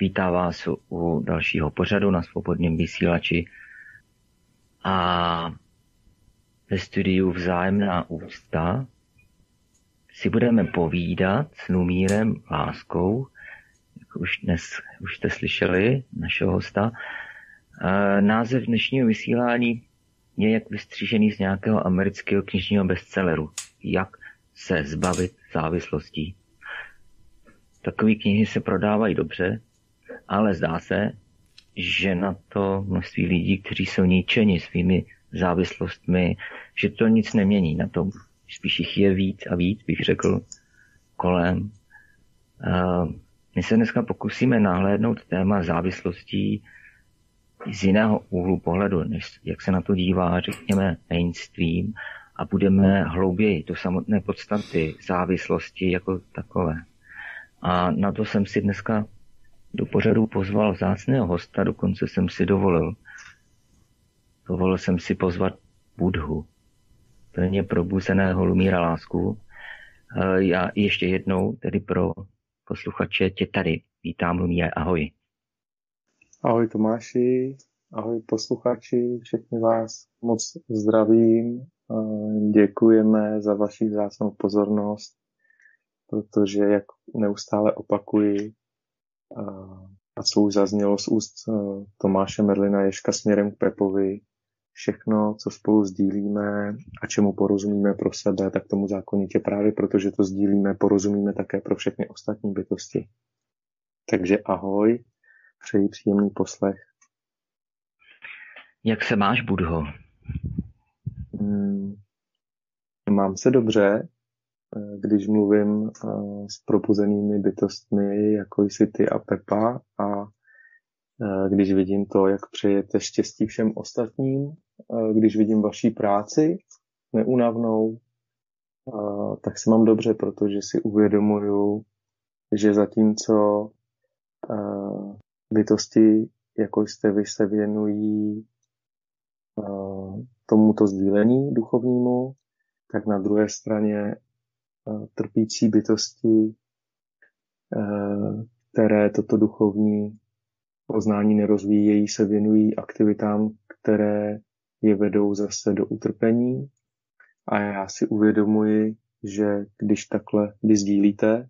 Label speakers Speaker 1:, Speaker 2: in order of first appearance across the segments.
Speaker 1: Vítá vás u dalšího pořadu na svobodném vysílači a ve studiu Vzájemná ústa si budeme povídat s Lumírem Láskou, jak už dnes už jste slyšeli našeho hosta. Název dnešního vysílání je jak vystřížený z nějakého amerického knižního bestselleru. Jak se zbavit závislostí. Takové knihy se prodávají dobře, ale zdá se, že na to množství lidí, kteří jsou ničeni svými závislostmi, že to nic nemění na tom. Spíš jich je víc a víc, bych řekl, kolem. My se dneska pokusíme nahlédnout téma závislostí z jiného úhlu pohledu, než jak se na to dívá, řekněme, mainstream a budeme hlouběji do samotné podstaty závislosti jako takové. A na to jsem si dneska do pořadu pozval vzácného hosta, dokonce jsem si dovolil. Dovolil jsem si pozvat Budhu, plně probuzeného Lumíra Lásku. E, já ještě jednou, tedy pro posluchače, tě tady vítám, Lumíre, ahoj.
Speaker 2: Ahoj Tomáši, ahoj posluchači, všechny vás moc zdravím. E, děkujeme za vaši vzácnou pozornost, protože, jak neustále opakuji, a co už zaznělo z úst e, Tomáše Merlina Ješka směrem k Pepovi, všechno, co spolu sdílíme a čemu porozumíme pro sebe, tak tomu zákonitě právě protože to sdílíme, porozumíme také pro všechny ostatní bytosti. Takže ahoj, přeji příjemný poslech.
Speaker 1: Jak se máš, Budho?
Speaker 2: Hmm, mám se dobře, když mluvím eh, s propuzenými bytostmi, jako jsi ty a Pepa, a eh, když vidím to, jak přejete štěstí všem ostatním, eh, když vidím vaší práci neunavnou, tak se mám dobře, protože si uvědomuju, že zatímco bytosti, jako jste vy, se věnují tomuto sdílení duchovnímu, tak na druhé straně trpící bytosti, eh, které toto duchovní poznání nerozvíjejí, se věnují aktivitám, které je vedou zase do utrpení. A já si uvědomuji, že když takhle vy sdílíte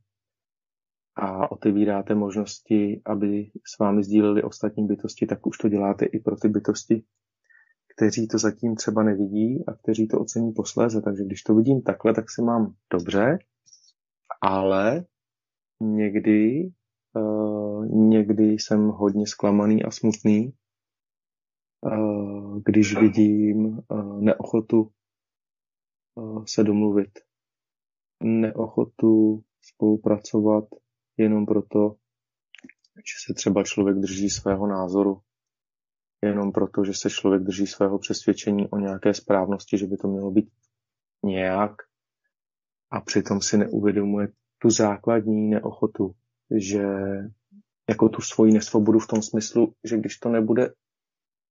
Speaker 2: a otevíráte možnosti, aby s vámi sdíleli ostatní bytosti, tak už to děláte i pro ty bytosti, kteří to zatím třeba nevidí a kteří to ocení posléze. Takže když to vidím takhle, tak se mám dobře, ale někdy, uh, někdy jsem hodně zklamaný a smutný, uh, když vidím uh, neochotu uh, se domluvit, neochotu spolupracovat jenom proto, že se třeba člověk drží svého názoru jenom proto, že se člověk drží svého přesvědčení o nějaké správnosti, že by to mělo být nějak a přitom si neuvědomuje tu základní neochotu, že jako tu svoji nesvobodu v tom smyslu, že když to nebude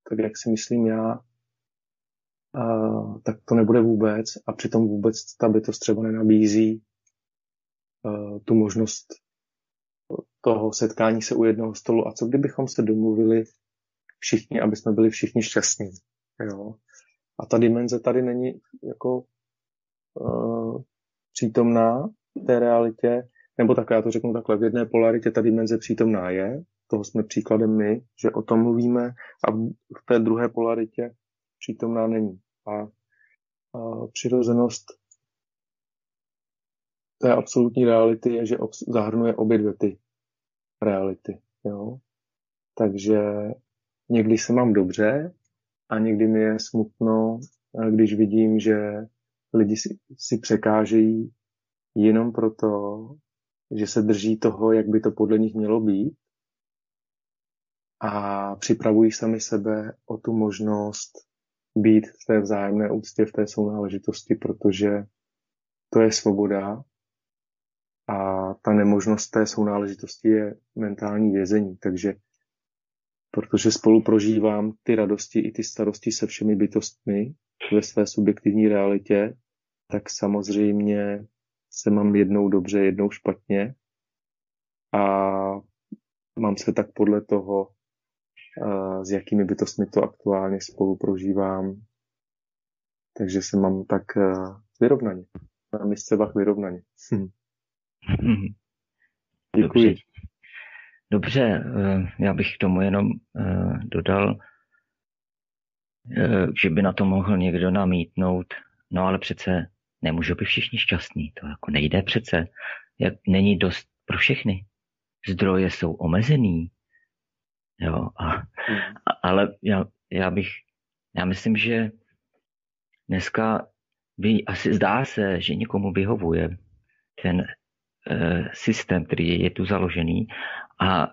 Speaker 2: tak, jak si myslím já, a, tak to nebude vůbec a přitom vůbec ta bytost třeba nenabízí a, tu možnost toho setkání se u jednoho stolu. A co kdybychom se domluvili všichni, aby jsme byli všichni šťastní. Jo? A ta dimenze tady není jako uh, přítomná v té realitě, nebo tak já to řeknu takhle, v jedné polaritě ta dimenze přítomná je, toho jsme příkladem my, že o tom mluvíme, a v té druhé polaritě přítomná není. A, a přirozenost té absolutní reality je, že zahrnuje obě dvě ty reality. Jo? Takže někdy se mám dobře a někdy mi je smutno, když vidím, že lidi si, si překážejí jenom proto, že se drží toho, jak by to podle nich mělo být. a připravují sami sebe o tu možnost být v té vzájemné úctě, v té sounáležitosti, protože to je svoboda a ta nemožnost té sounáležitosti je mentální vězení. Takže protože spolu prožívám ty radosti i ty starosti se všemi bytostmi ve své subjektivní realitě, tak samozřejmě se mám jednou dobře, jednou špatně a mám se tak podle toho, s jakými bytostmi to aktuálně spolu prožívám. Takže se mám tak vyrovnaně. Na misce vach vyrovnaně. Hm.
Speaker 1: Děkuji. Dobře. Dobře, eh, já bych k tomu jenom eh, dodal, eh, že by na to mohl někdo namítnout, no ale přece nemůžou být všichni šťastní, to jako nejde přece, jak není dost pro všechny. Zdroje jsou omezený, jo, a, a, ale já, já bych, já myslím, že dneska by asi zdá se, že někomu vyhovuje ten systém, který je tu založený a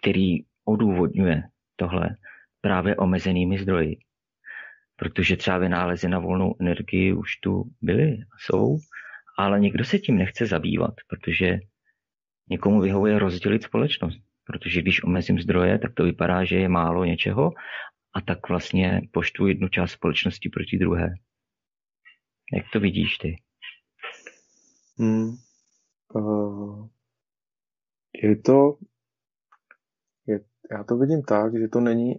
Speaker 1: který odůvodňuje tohle právě omezenými zdroji. Protože třeba vynálezy na volnou energii už tu byly a jsou, ale nikdo se tím nechce zabývat, protože někomu vyhovuje rozdělit společnost. Protože když omezím zdroje, tak to vypadá, že je málo něčeho a tak vlastně poštu jednu část společnosti proti druhé. Jak to vidíš ty?
Speaker 2: Hmm. Uh, je to je, já to vidím tak, že to není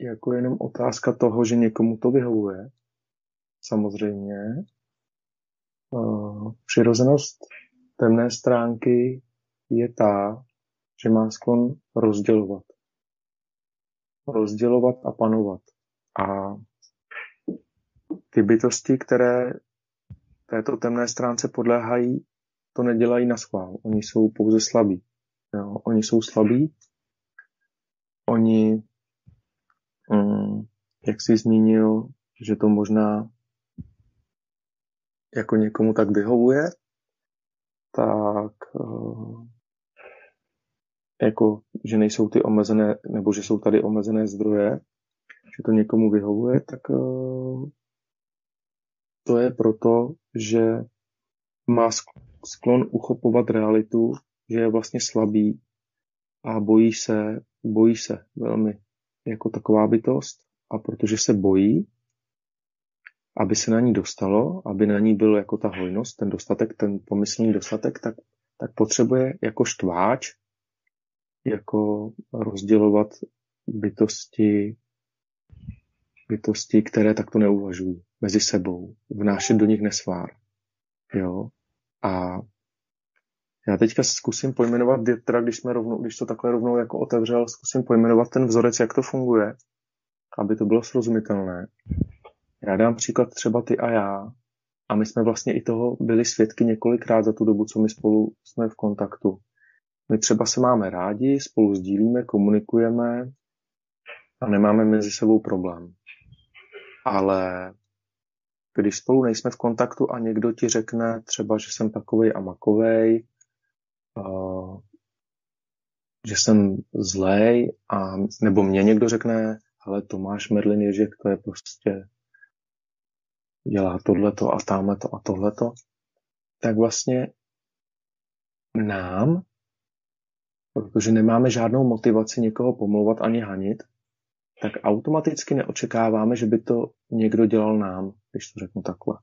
Speaker 2: jako jenom otázka toho, že někomu to vyhovuje. Samozřejmě. Uh, přirozenost temné stránky je ta, že má sklon rozdělovat. Rozdělovat a panovat. A ty bytosti, které této temné stránce podléhají, to nedělají na schvál. Oni jsou pouze slabí. Jo, oni jsou slabí, oni, mm, jak jsi zmínil, že to možná jako někomu tak vyhovuje, tak uh, jako, že nejsou ty omezené, nebo že jsou tady omezené zdroje, že to někomu vyhovuje, tak uh, to je proto, že má sklon uchopovat realitu že je vlastně slabý a bojí se, bojí se velmi jako taková bytost. A protože se bojí, aby se na ní dostalo, aby na ní byl jako ta hojnost, ten dostatek, ten pomyslný dostatek, tak, tak potřebuje jako štváč jako rozdělovat bytosti, bytosti, které takto neuvažují mezi sebou, vnášet do nich nesvár. Jo? A já teďka zkusím pojmenovat, teda když, jsme rovnou, když to takhle rovnou jako otevřel, zkusím pojmenovat ten vzorec, jak to funguje, aby to bylo srozumitelné. Já dám příklad třeba ty a já, a my jsme vlastně i toho byli svědky několikrát za tu dobu, co my spolu jsme v kontaktu. My třeba se máme rádi, spolu sdílíme, komunikujeme a nemáme mezi sebou problém. Ale když spolu nejsme v kontaktu a někdo ti řekne třeba, že jsem takovej a makovej, že jsem zlej a nebo mě někdo řekne, ale Tomáš Merlin Ježek, to je prostě dělá tohleto a tamhleto a tohleto, tak vlastně nám, protože nemáme žádnou motivaci někoho pomlouvat ani hanit, tak automaticky neočekáváme, že by to někdo dělal nám, když to řeknu takhle.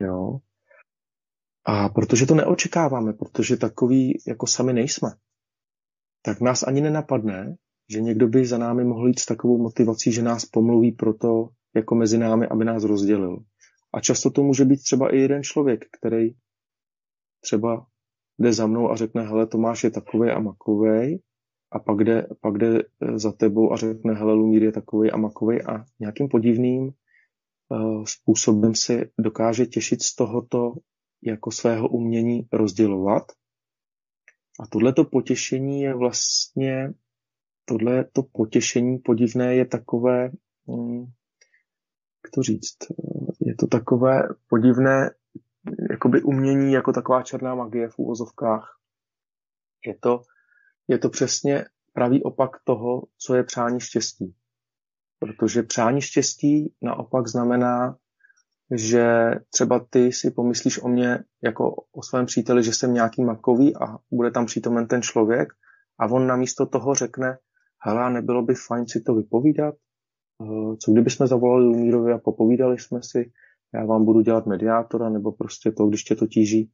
Speaker 2: Jo? A protože to neočekáváme, protože takový jako sami nejsme, tak nás ani nenapadne, že někdo by za námi mohl jít s takovou motivací, že nás pomluví proto jako mezi námi, aby nás rozdělil. A často to může být třeba i jeden člověk, který třeba jde za mnou a řekne, hele, Tomáš je takový a makovej, a pak jde, pak jde za tebou a řekne, hele, Lumír je takový a makovej a nějakým podivným způsobem si dokáže těšit z tohoto jako svého umění rozdělovat. A tohleto potěšení je vlastně, tohleto potěšení podivné je takové, hm, jak to říct, je to takové podivné jakoby umění jako taková černá magie v úvozovkách. Je to, je to přesně pravý opak toho, co je přání štěstí. Protože přání štěstí naopak znamená, že třeba ty si pomyslíš o mě jako o svém příteli, že jsem nějaký makový a bude tam přítomen ten člověk a on namísto toho řekne, hele, nebylo by fajn si to vypovídat? Eh, co kdybychom zavolali Lumírovi a popovídali jsme si, já vám budu dělat mediátora, nebo prostě to, když tě to tíží.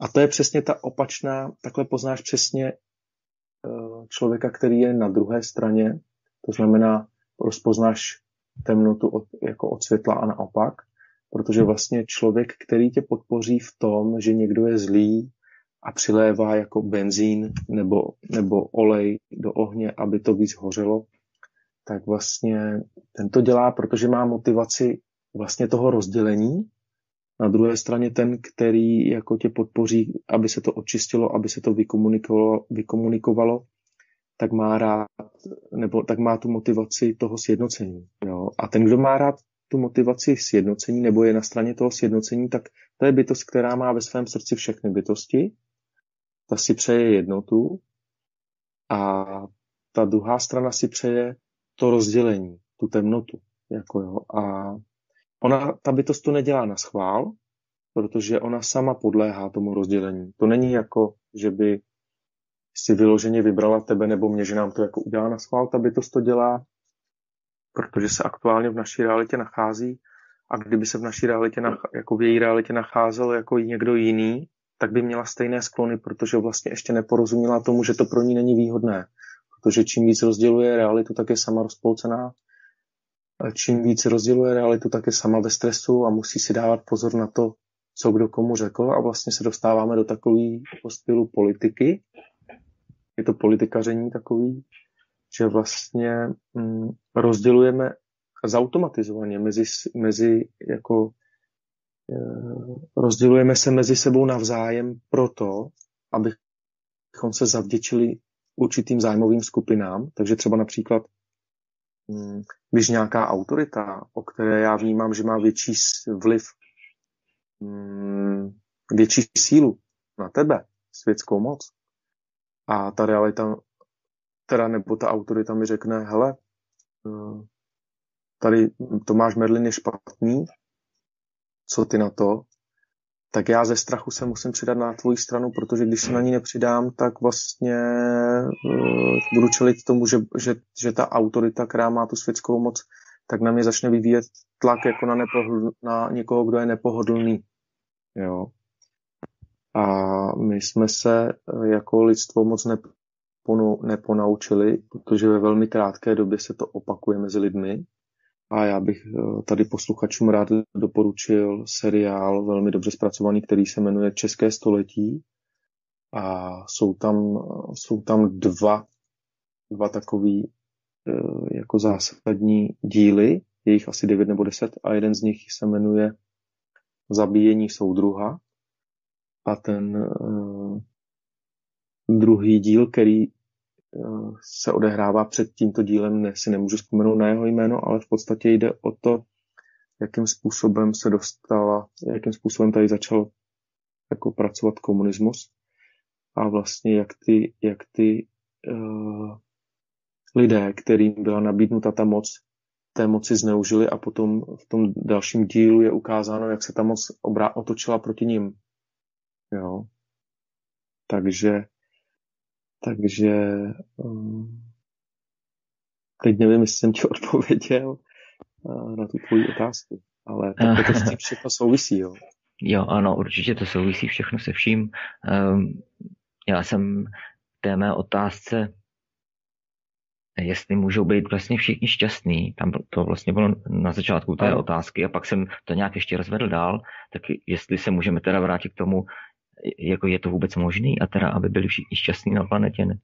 Speaker 2: A to je přesně ta opačná, takhle poznáš přesně eh, člověka, který je na druhé straně, to znamená, rozpoznáš temnotu od, jako od světla a naopak, protože vlastně člověk, který tě podpoří v tom, že někdo je zlý a přilévá jako benzín nebo, nebo olej do ohně, aby to víc hořelo, tak vlastně ten to dělá, protože má motivaci vlastně toho rozdělení. Na druhé straně ten, který jako tě podpoří, aby se to očistilo, aby se to vykomunikovalo, vykomunikovalo tak má rád, nebo tak má tu motivaci toho sjednocení. Jo? A ten, kdo má rád tu motivaci sjednocení, nebo je na straně toho sjednocení, tak to je bytost, která má ve svém srdci všechny bytosti. Ta si přeje jednotu a ta druhá strana si přeje to rozdělení, tu temnotu. Jako jo. A ona, ta bytost to nedělá na schvál, protože ona sama podléhá tomu rozdělení. To není jako, že by si vyloženě vybrala tebe nebo mě, že nám to jako udělá na schvál, ta bytost to dělá, protože se aktuálně v naší realitě nachází a kdyby se v naší realitě, jako v její realitě nacházel jako někdo jiný, tak by měla stejné sklony, protože vlastně ještě neporozuměla tomu, že to pro ní není výhodné. Protože čím víc rozděluje realitu, tak je sama rozpolcená. Čím víc rozděluje realitu, tak je sama ve stresu a musí si dávat pozor na to, co kdo komu řekl a vlastně se dostáváme do takového stylu politiky, je to politikaření takový, že vlastně mm, rozdělujeme zautomatizovaně mezi, mezi jako e, rozdělujeme se mezi sebou navzájem proto, abychom se zavděčili určitým zájmovým skupinám. Takže třeba například, mm, když nějaká autorita, o které já vnímám, že má větší vliv, mm, větší sílu na tebe, světskou moc, a ta realita, teda nebo ta autorita mi řekne, hele, eh, tady Tomáš Merlin je špatný, co ty na to, tak já ze strachu se musím přidat na tvoji stranu, protože když se na ní nepřidám, tak vlastně uh, budu čelit tomu, že, že, že ta autorita, která má tu světskou moc, tak na mě začne vyvíjet tlak jako na, nepohodl, na někoho, kdo je nepohodlný. Jo. A my jsme se eh, jako lidstvo moc neponaučili, protože ve velmi krátké době se to opakuje mezi lidmi. A já bych eh, tady posluchačům rád doporučil seriál velmi dobře zpracovaný, který se jmenuje České století. A jsou tam, jsou tam dva, dva takový eh, jako zásadní díly, je jich asi 9 nebo 10 a jeden z nich se jmenuje Zabíjení soudruha a ten uh, druhý díl, který uh, se odehrává před tímto dílem, ne, si nemůžu vzpomenout na jeho jméno, ale v podstatě jde o to, jakým způsobem se dostala, jakým způsobem tady začal jako pracovat komunismus a vlastně jak ty, jak ty uh, lidé, kterým byla nabídnuta ta moc, té moci zneužili a potom v tom dalším dílu je ukázáno, jak se ta moc obrá otočila proti ním. Jo. Takže, takže um, teď nevím, jestli jsem ti odpověděl uh, na tu tvoji otázku, ale tak to s tím všechno souvisí, jo.
Speaker 1: Jo, ano, určitě to souvisí všechno se vším. Um, já jsem té mé otázce, jestli můžou být vlastně všichni šťastní, tam to vlastně bylo na začátku té ano. otázky a pak jsem to nějak ještě rozvedl dál, tak jestli se můžeme teda vrátit k tomu, jako je to vůbec možný a teda, aby byli všichni šťastní na planetě, ne?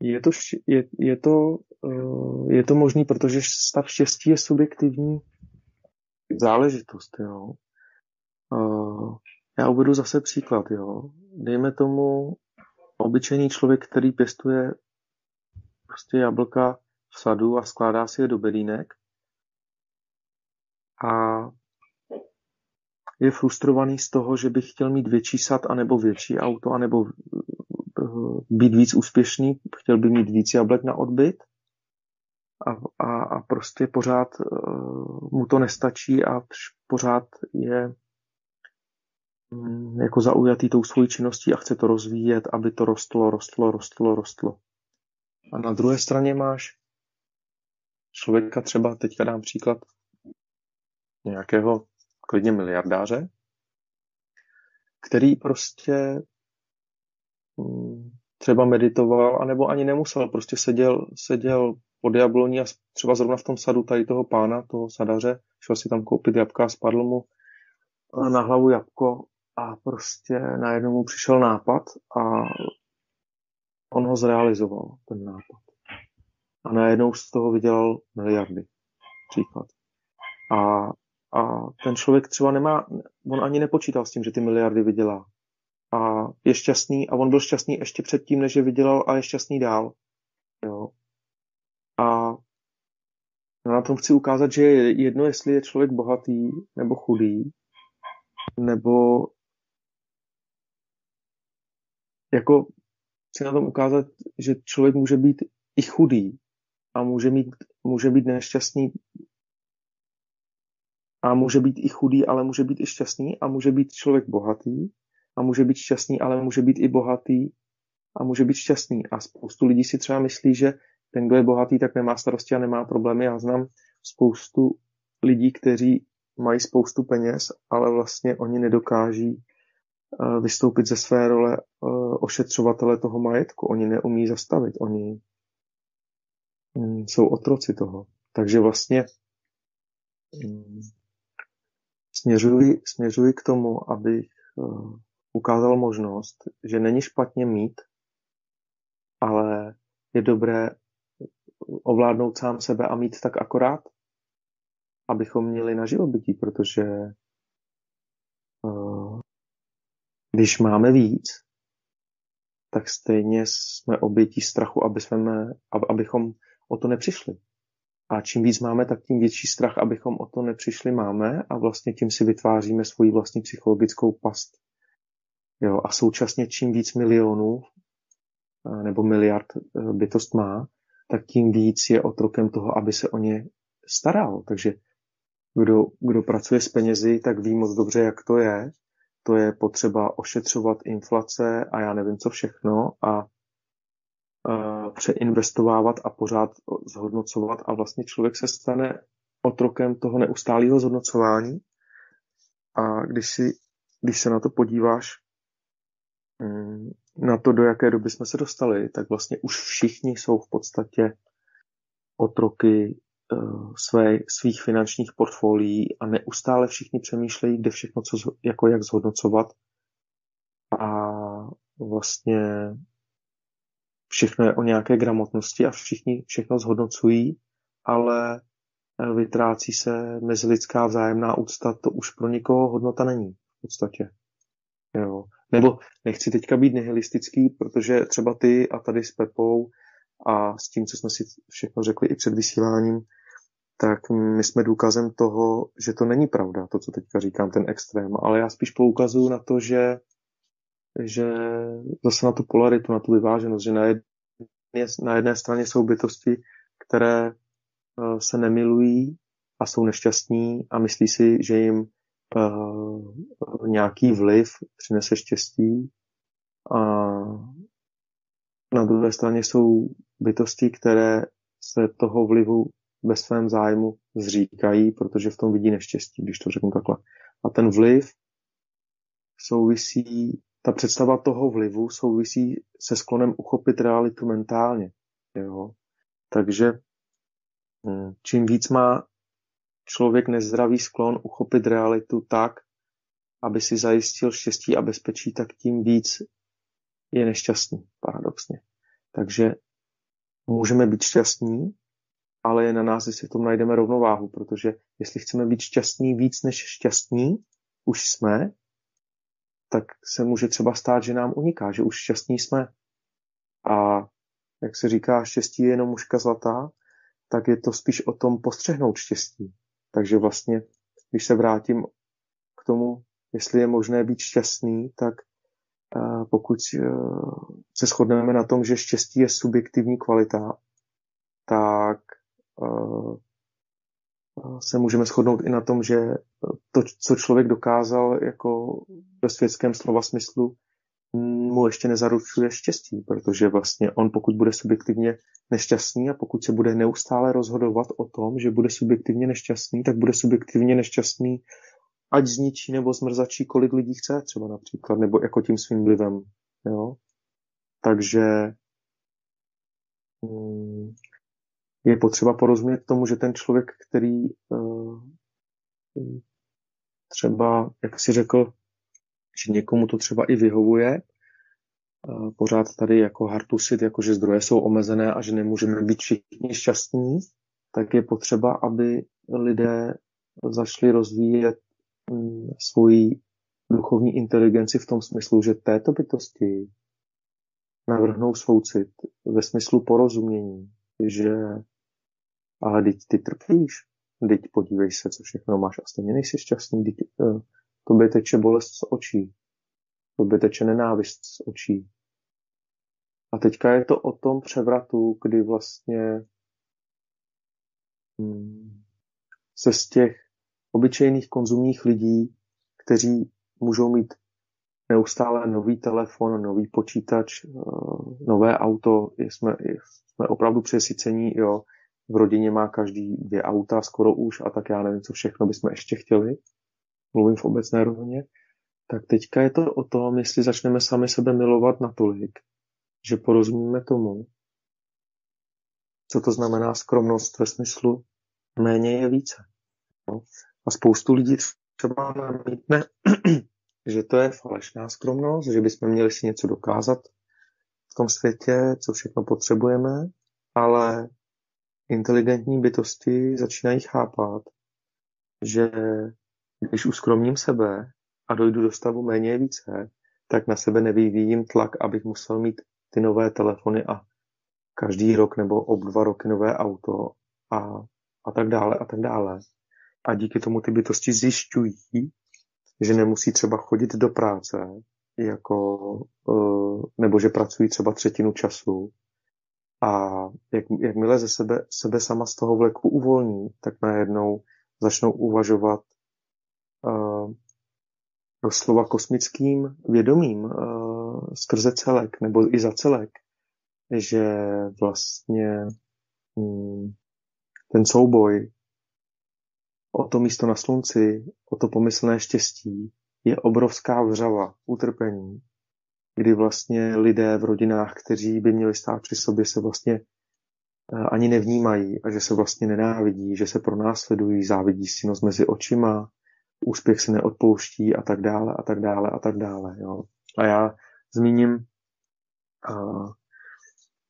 Speaker 2: Je to, je, je to, eh, je to možný, protože stav štěstí je subjektivní záležitost, jo. Eh, já uvedu zase příklad, jo. Dejme tomu obyčejný člověk, který pěstuje prostě jablka v sadu a skládá si je do bedínek a je frustrovaný z toho, že by chtěl mít větší sad, anebo větší auto, anebo být víc úspěšný, chtěl by mít víc jablek na odbyt a, a, a prostě pořád uh, mu to nestačí a pořád je um, jako zaujatý tou svojí činností a chce to rozvíjet, aby to rostlo, rostlo, rostlo, rostlo. A na druhé straně máš člověka třeba, teďka dám příklad nějakého klidně miliardáře, který prostě mm, třeba meditoval, anebo ani nemusel, prostě seděl, seděl pod jabloní a třeba zrovna v tom sadu tady toho pána, toho sadaře, šel si tam koupit jabka a spadl mu na hlavu jabko a prostě najednou mu přišel nápad a on ho zrealizoval, ten nápad. A najednou z toho vydělal miliardy. Příklad. A a ten člověk třeba nemá, on ani nepočítal s tím, že ty miliardy vydělá. A je šťastný a on byl šťastný ještě předtím, než je vydělal a je šťastný dál. Jo. A na tom chci ukázat, že je jedno, jestli je člověk bohatý nebo chudý, nebo jako chci na tom ukázat, že člověk může být i chudý a může, mít, může být nešťastný a může být i chudý, ale může být i šťastný a může být člověk bohatý a může být šťastný, ale může být i bohatý a může být šťastný. A spoustu lidí si třeba myslí, že ten, kdo je bohatý, tak nemá starosti a nemá problémy. Já znám spoustu lidí, kteří mají spoustu peněz, ale vlastně oni nedokáží eh, vystoupit ze své role eh, ošetřovatele toho majetku. Oni neumí zastavit, oni mm, jsou otroci toho. Takže vlastně mm, směřuji, směřuji k tomu, abych uh, ukázal možnost, že není špatně mít, ale je dobré ovládnout sám sebe a mít tak akorát, abychom měli na živobytí, protože uh, když máme víc, tak stejně jsme obětí strachu, aby jsme, abychom o to nepřišli. A čím víc máme, tak tím větší strach, abychom o to nepřišli máme a vlastně tím si vytváříme svoji vlastní psychologickou past. Jo, a současně čím víc milionů nebo miliard e, bytost má, tak tím víc je otrokem toho, aby se o ně staral. Takže kdo, kdo pracuje s penězi, tak ví moc dobře, jak to je. To je potřeba ošetřovat inflace a já nevím co všechno a přeinvestovávat a pořád zhodnocovat a vlastně člověk se stane otrokem toho neustálého zhodnocování a když, si, když se na to podíváš, mm, na to, do jaké doby jsme se dostali, tak vlastně už všichni jsou v podstatě otroky eh, své, svých finančních portfolií a neustále všichni přemýšlejí, kde všechno, co, jako jak zhodnocovat. A vlastně všechno je o nějaké gramotnosti a všichni všechno zhodnocují, ale eh, vytrácí se mezilidská vzájemná úcta, to už pro nikoho hodnota není v podstatě. Jo. Nebo nechci teďka být nihilistický, protože třeba ty a tady s Pepou a s tím, co jsme si všechno řekli i před vysíláním, tak my jsme důkazem toho, že to není pravda, to, co teďka říkám, ten extrém. Ale já spíš poukazuju na to, že že zase na tu polaritu, na tu vyváženost, že na jedné, na jedné straně jsou bytosti, které eh, se nemilují a jsou nešťastní a myslí si, že jim uh, nějaký vliv přinese štěstí. A na druhé straně jsou bytosti, které se toho vlivu ve svém zájmu zříkají, protože v tom vidí neštěstí, když to řeknu takhle. A ten vliv souvisí ta představa toho vlivu souvisí se sklonem uchopit realitu mentálně. Jo? Takže hm, čím víc má člověk nezdravý sklon uchopit realitu tak, aby si zajistil štěstí a bezpečí, tak tím víc je nešťastný, paradoxně. Takže můžeme být šťastní, ale je na nás, jestli v tom najdeme rovnováhu, protože jestli chceme být šťastní víc než šťastní, už jsme, tak se může třeba stát, že nám uniká, že už šťastní jsme. A jak se říká, štěstí je jenom mužka zlatá, tak je to spíš o tom postřehnout štěstí. Takže vlastně, když se vrátím k tomu, jestli je možné být šťastný, tak pokud se shodneme na tom, že štěstí je subjektivní kvalita, tak se můžeme shodnout i na tom, že to, co člověk dokázal jako ve světském slova smyslu, mu ještě nezaručuje štěstí, protože vlastně on pokud bude subjektivně nešťastný a pokud se bude neustále rozhodovat o tom, že bude subjektivně nešťastný, tak bude subjektivně nešťastný ať zničí nebo zmrzačí, kolik lidí chce třeba například, nebo jako tím svým vlivem. Jo? Takže je potřeba porozumět tomu, že ten člověk, který uh, třeba, jak si řekl, že někomu to třeba i vyhovuje, uh, pořád tady jako hartusit, jako že zdroje jsou omezené a že nemůžeme být všichni šťastní, tak je potřeba, aby lidé začali rozvíjet um, svoji duchovní inteligenci v tom smyslu, že této bytosti navrhnou soucit ve smyslu porozumění, že ale teď ty trpíš, teď podívej se, co všechno máš a stejně nejsi šťastný, teď uh, tobě teče bolest z očí, tobě teče nenávist z očí. A teďka je to o tom převratu, kdy vlastně hmm, se z těch obyčejných konzumních lidí, kteří můžou mít neustále nový telefon, nový počítač, uh, nové auto, jsme, jsme opravdu přesycení, jo, v rodině má každý dvě auta skoro už a tak já nevím, co všechno bychom ještě chtěli. Mluvím v obecné rovině. Tak teďka je to o tom, jestli začneme sami sebe milovat natolik, že porozumíme tomu, co to znamená skromnost ve smyslu méně je více. No. A spoustu lidí třeba namítne, že to je falešná skromnost, že bychom měli si něco dokázat v tom světě, co všechno potřebujeme, ale Inteligentní bytosti začínají chápat, že když uskromním sebe a dojdu do stavu méně je více, tak na sebe nevyvíjím tlak, abych musel mít ty nové telefony a každý rok nebo ob dva roky nové auto a, a tak dále a tak dále. A díky tomu ty bytosti zjišťují, že nemusí třeba chodit do práce, jako, eh, nebo že pracují třeba třetinu času, a jak, jakmile ze sebe, sebe sama z toho vleku uvolní, tak najednou začnou uvažovat uh, doslova kosmickým vědomím uh, skrze celek nebo i za celek, že vlastně um, ten souboj o to místo na slunci, o to pomyslné štěstí je obrovská vřava, utrpení, kdy vlastně lidé v rodinách, kteří by měli stát při sobě, se vlastně eh, ani nevnímají a že se vlastně nenávidí, že se pronásledují, závidí si nos mezi očima, úspěch se neodpouští a tak dále a tak dále a tak dále. Jo. A já zmíním uh,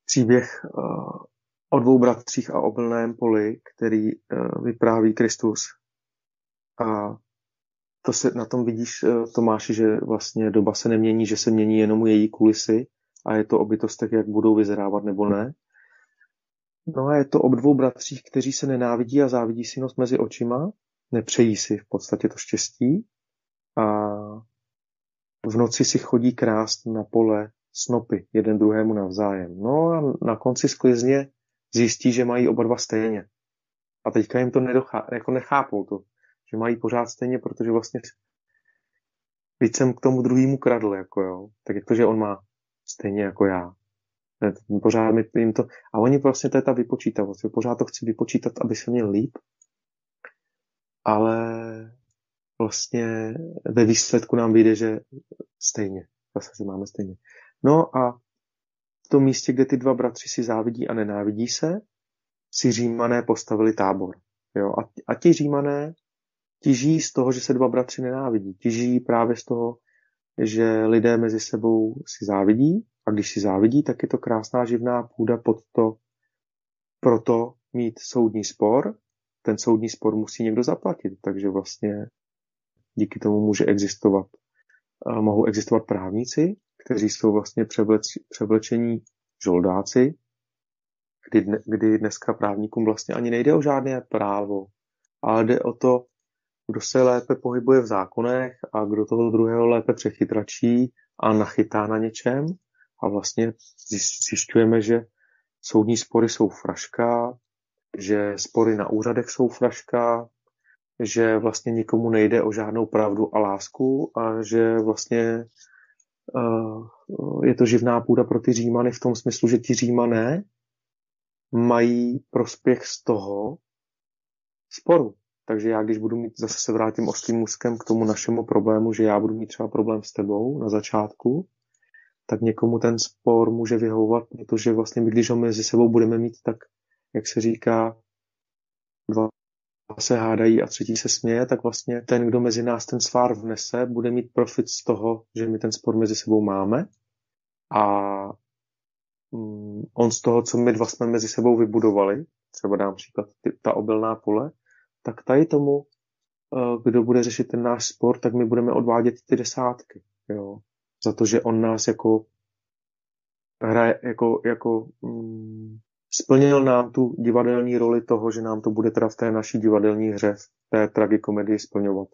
Speaker 2: příběh uh, o dvou bratřích a obilném poli, který uh, vypráví Kristus. A to se na tom vidíš, eh, Tomáši, že vlastně doba se nemění, že se mění jenom její kulisy a je to o bytostech, jak budou vyzrávat nebo ne. No a je to o dvou bratřích, kteří se nenávidí a závidí si nos mezi očima, nepřejí si v podstatě to štěstí a v noci si chodí krást na pole snopy jeden druhému navzájem. No a na konci sklizně zjistí, že mají oba dva stejně. A teďka jim to nedochá, jako nechápou to že mají pořád stejně, protože vlastně víc jsem k tomu druhému kradl, jako jo. Tak jak to, že on má stejně jako já. Pořád mi jim to... A oni vlastně, to je ta vypočítavost. Jo. Pořád to chci vypočítat, aby se měl líp, ale vlastně ve výsledku nám vyjde, že stejně. Zase, že máme stejně. No a v tom místě, kde ty dva bratři si závidí a nenávidí se, si římané postavili tábor. Jo? A, a ti římané těží z toho, že se dva bratři nenávidí. Těží právě z toho, že lidé mezi sebou si závidí a když si závidí, tak je to krásná živná půda pod to, proto mít soudní spor. Ten soudní spor musí někdo zaplatit, takže vlastně díky tomu může existovat, mohou existovat právníci, kteří jsou vlastně převlečení žoldáci, kdy, kdy dneska právníkům vlastně ani nejde o žádné právo, ale jde o to kdo se lépe pohybuje v zákonech a kdo toho druhého lépe přechytračí a nachytá na něčem. A vlastně zjišťujeme, že soudní spory jsou fraška, že spory na úřadech jsou fraška, že vlastně nikomu nejde o žádnou pravdu a lásku a že vlastně uh, je to živná půda pro ty římany v tom smyslu, že ti římané mají prospěch z toho sporu. Takže já, když budu mít, zase se vrátím ostrým muskem k tomu našemu problému, že já budu mít třeba problém s tebou na začátku, tak někomu ten spor může vyhovovat, protože vlastně my, když ho mezi sebou budeme mít, tak, jak se říká, dva se hádají a třetí se směje, tak vlastně ten, kdo mezi nás ten svár vnese, bude mít profit z toho, že my ten spor mezi sebou máme. A mm, on z toho, co my dva jsme mezi sebou vybudovali, třeba dám příklad ta obilná pole, tak tady tomu, eh, kdo bude řešit ten náš spor, tak my budeme odvádět ty desátky. Jo? Za to, že on nás jako hraje, jako, jako mm, splnil nám tu divadelní roli toho, že nám to bude teda v té naší divadelní hře, v té tragikomedii splňovat.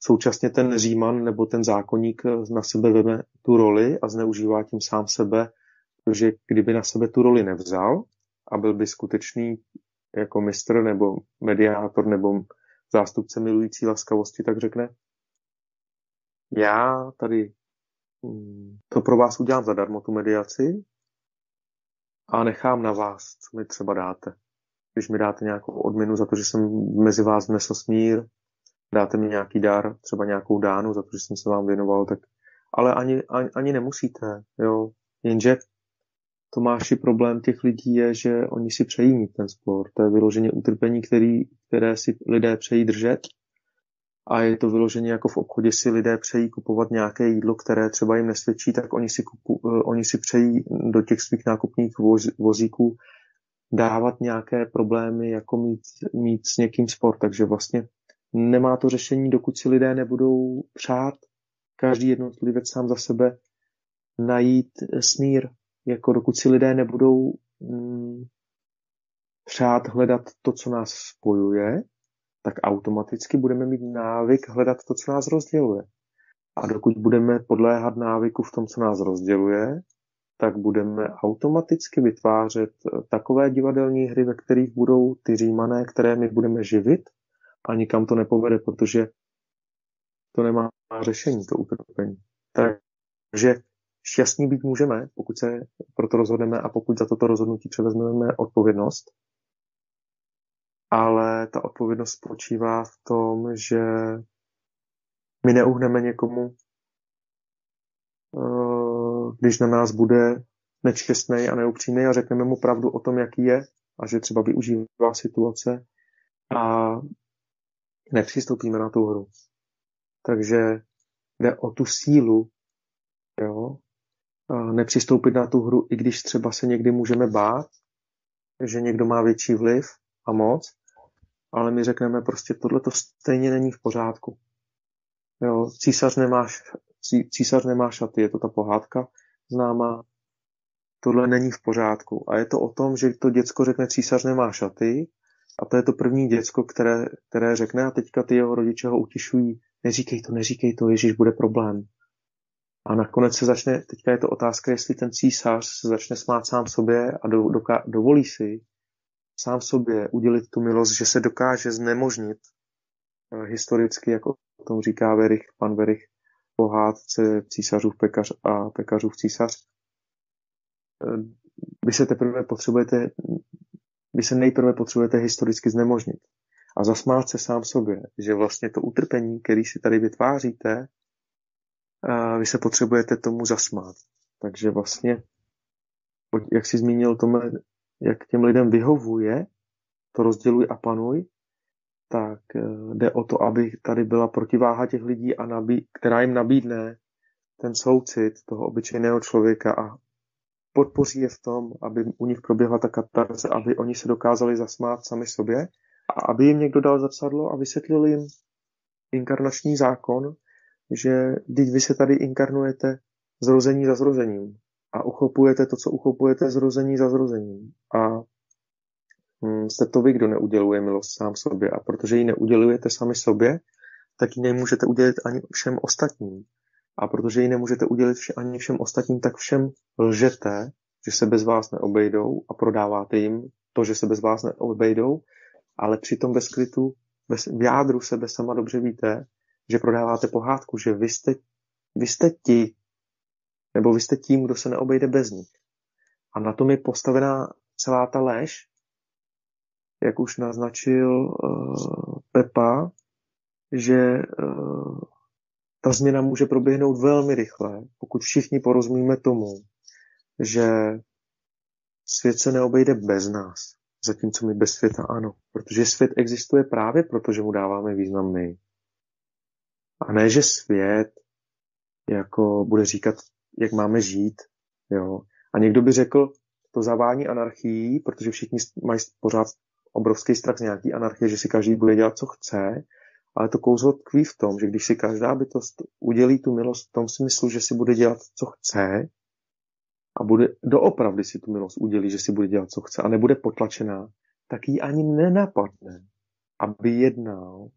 Speaker 2: Současně ten Říman nebo ten zákonník na sebe veme tu roli a zneužívá tím sám sebe, protože kdyby na sebe tu roli nevzal a byl by skutečný jako mistr nebo mediátor nebo zástupce milující laskavosti, tak řekne, já tady mm, to pro vás udělám zadarmo, tu mediaci, a nechám na vás, co mi třeba dáte. Když mi dáte nějakou odměnu za to, že jsem mezi vás vnesl smír, dáte mi nějaký dar, třeba nějakou dánu za to, že jsem se vám věnoval, tak ale ani, ani, ani nemusíte, jo. Jenže Tomáši problém těch lidí je, že oni si přejí mít ten sport. To je vyloženě utrpení, který, které si lidé přejí držet a je to vyloženě jako v obchodě si lidé přejí kupovat nějaké jídlo, které třeba jim nesvědčí, tak oni si, kupu, eh, oni si přejí do těch svých nákupních voz, vozíků dávat nějaké problémy, jako mít, mít s někým sport. Takže vlastně nemá to řešení, dokud si lidé nebudou přát každý jednotlivec sám za sebe najít smír, jako dokud si lidé nebudou mm, přát hledat to, co nás spojuje, tak automaticky budeme mít návyk hledat to, co nás rozděluje. A dokud budeme podléhat návyku v tom, co nás rozděluje, tak budeme automaticky vytvářet takové divadelní hry, ve kterých budou ty římané, které my budeme živit a nikam to nepovede, protože to nemá řešení, to utrpení. Takže šťastní být můžeme, pokud se proto rozhodneme a pokud za toto rozhodnutí převezmeme odpovědnost, ale ta odpovědnost spočívá v tom, že my neuhneme někomu, eh, když na nás bude nečestný a neupřímný a řekneme mu pravdu o tom, jaký je a že třeba využívá situace a nepřistoupíme na tu hru. Takže jde o tu sílu, jo, nepřistoupit na tu hru, i když třeba se někdy můžeme bát, že někdo má větší vliv a moc, ale my řekneme prostě tohle to stejně není v pořádku. Jo, císař nemá, císař nemá šaty, je to ta pohádka známá. Tohle není v pořádku. A je to o tom, že to děcko řekne císař nemá šaty a to je to první děcko, které, které řekne a teďka ty jeho rodiče ho utišují. Neříkej to, neříkej to, Ježíš bude problém. A nakonec se začne, teďka je to otázka, jestli ten císař se začne smát sám sobě a do, doká, dovolí si sám sobě udělit tu milost, že se dokáže znemožnit eh, historicky, jako o tom říká Verich, pan Verich, pohádce císařův pekař a pekařův císař. Eh, vy se teprve potřebujete, vy se nejprve potřebujete historicky znemožnit a zasmát se sám sobě, že vlastně to utrpení, který si tady vytváříte, a vy se potřebujete tomu zasmát. Takže vlastně, jak si zmínil Tome, jak těm lidem vyhovuje, to rozděluj a panuj, tak eh, jde o to, aby tady byla protiváha těch lidí, a nabí, která jim nabídne ten soucit toho obyčejného člověka a podpoří je v tom, aby u nich proběhla ta katarze, aby oni se dokázali zasmát sami sobě a aby jim někdo dal zrcadlo a vysvětlil jim inkarnační zákon, že když vy se tady inkarnujete zrození za zrozením a uchopujete to, co uchopujete zrození za zrozením. A hm, jste to vy, kdo neuděluje milost sám sobě. A protože ji neudělujete sami sobě, tak ji nemůžete udělit ani všem ostatním. A protože ji nemůžete udělit ani všem ostatním, tak všem lžete, že se bez vás neobejdou a prodáváte jim to, že se bez vás neobejdou, ale přitom ve skrytu, v jádru sebe sama dobře víte, že prodáváte pohádku, že vy jste, vy jste ti, nebo vy jste tím, kdo se neobejde bez nich. A na tom je postavená celá ta lež, jak už naznačil uh, Pepa, že uh, ta změna může proběhnout velmi rychle, pokud všichni porozumíme tomu, že svět se neobejde bez nás, zatímco my bez světa ano. Protože svět existuje právě proto, že mu dáváme význam my. A ne, že svět jako bude říkat, jak máme žít. Jo. A někdo by řekl, to zavání anarchií, protože všichni mají pořád obrovský strach z nějaký anarchie, že si každý bude dělat, co chce, ale to kouzlo tkví v tom, že když si každá bytost udělí tu milost v tom smyslu, že si bude dělat, co chce, a bude doopravdy si tu milost udělí, že si bude dělat, co chce a nebude potlačená, tak jí ani nenapadne, aby jednal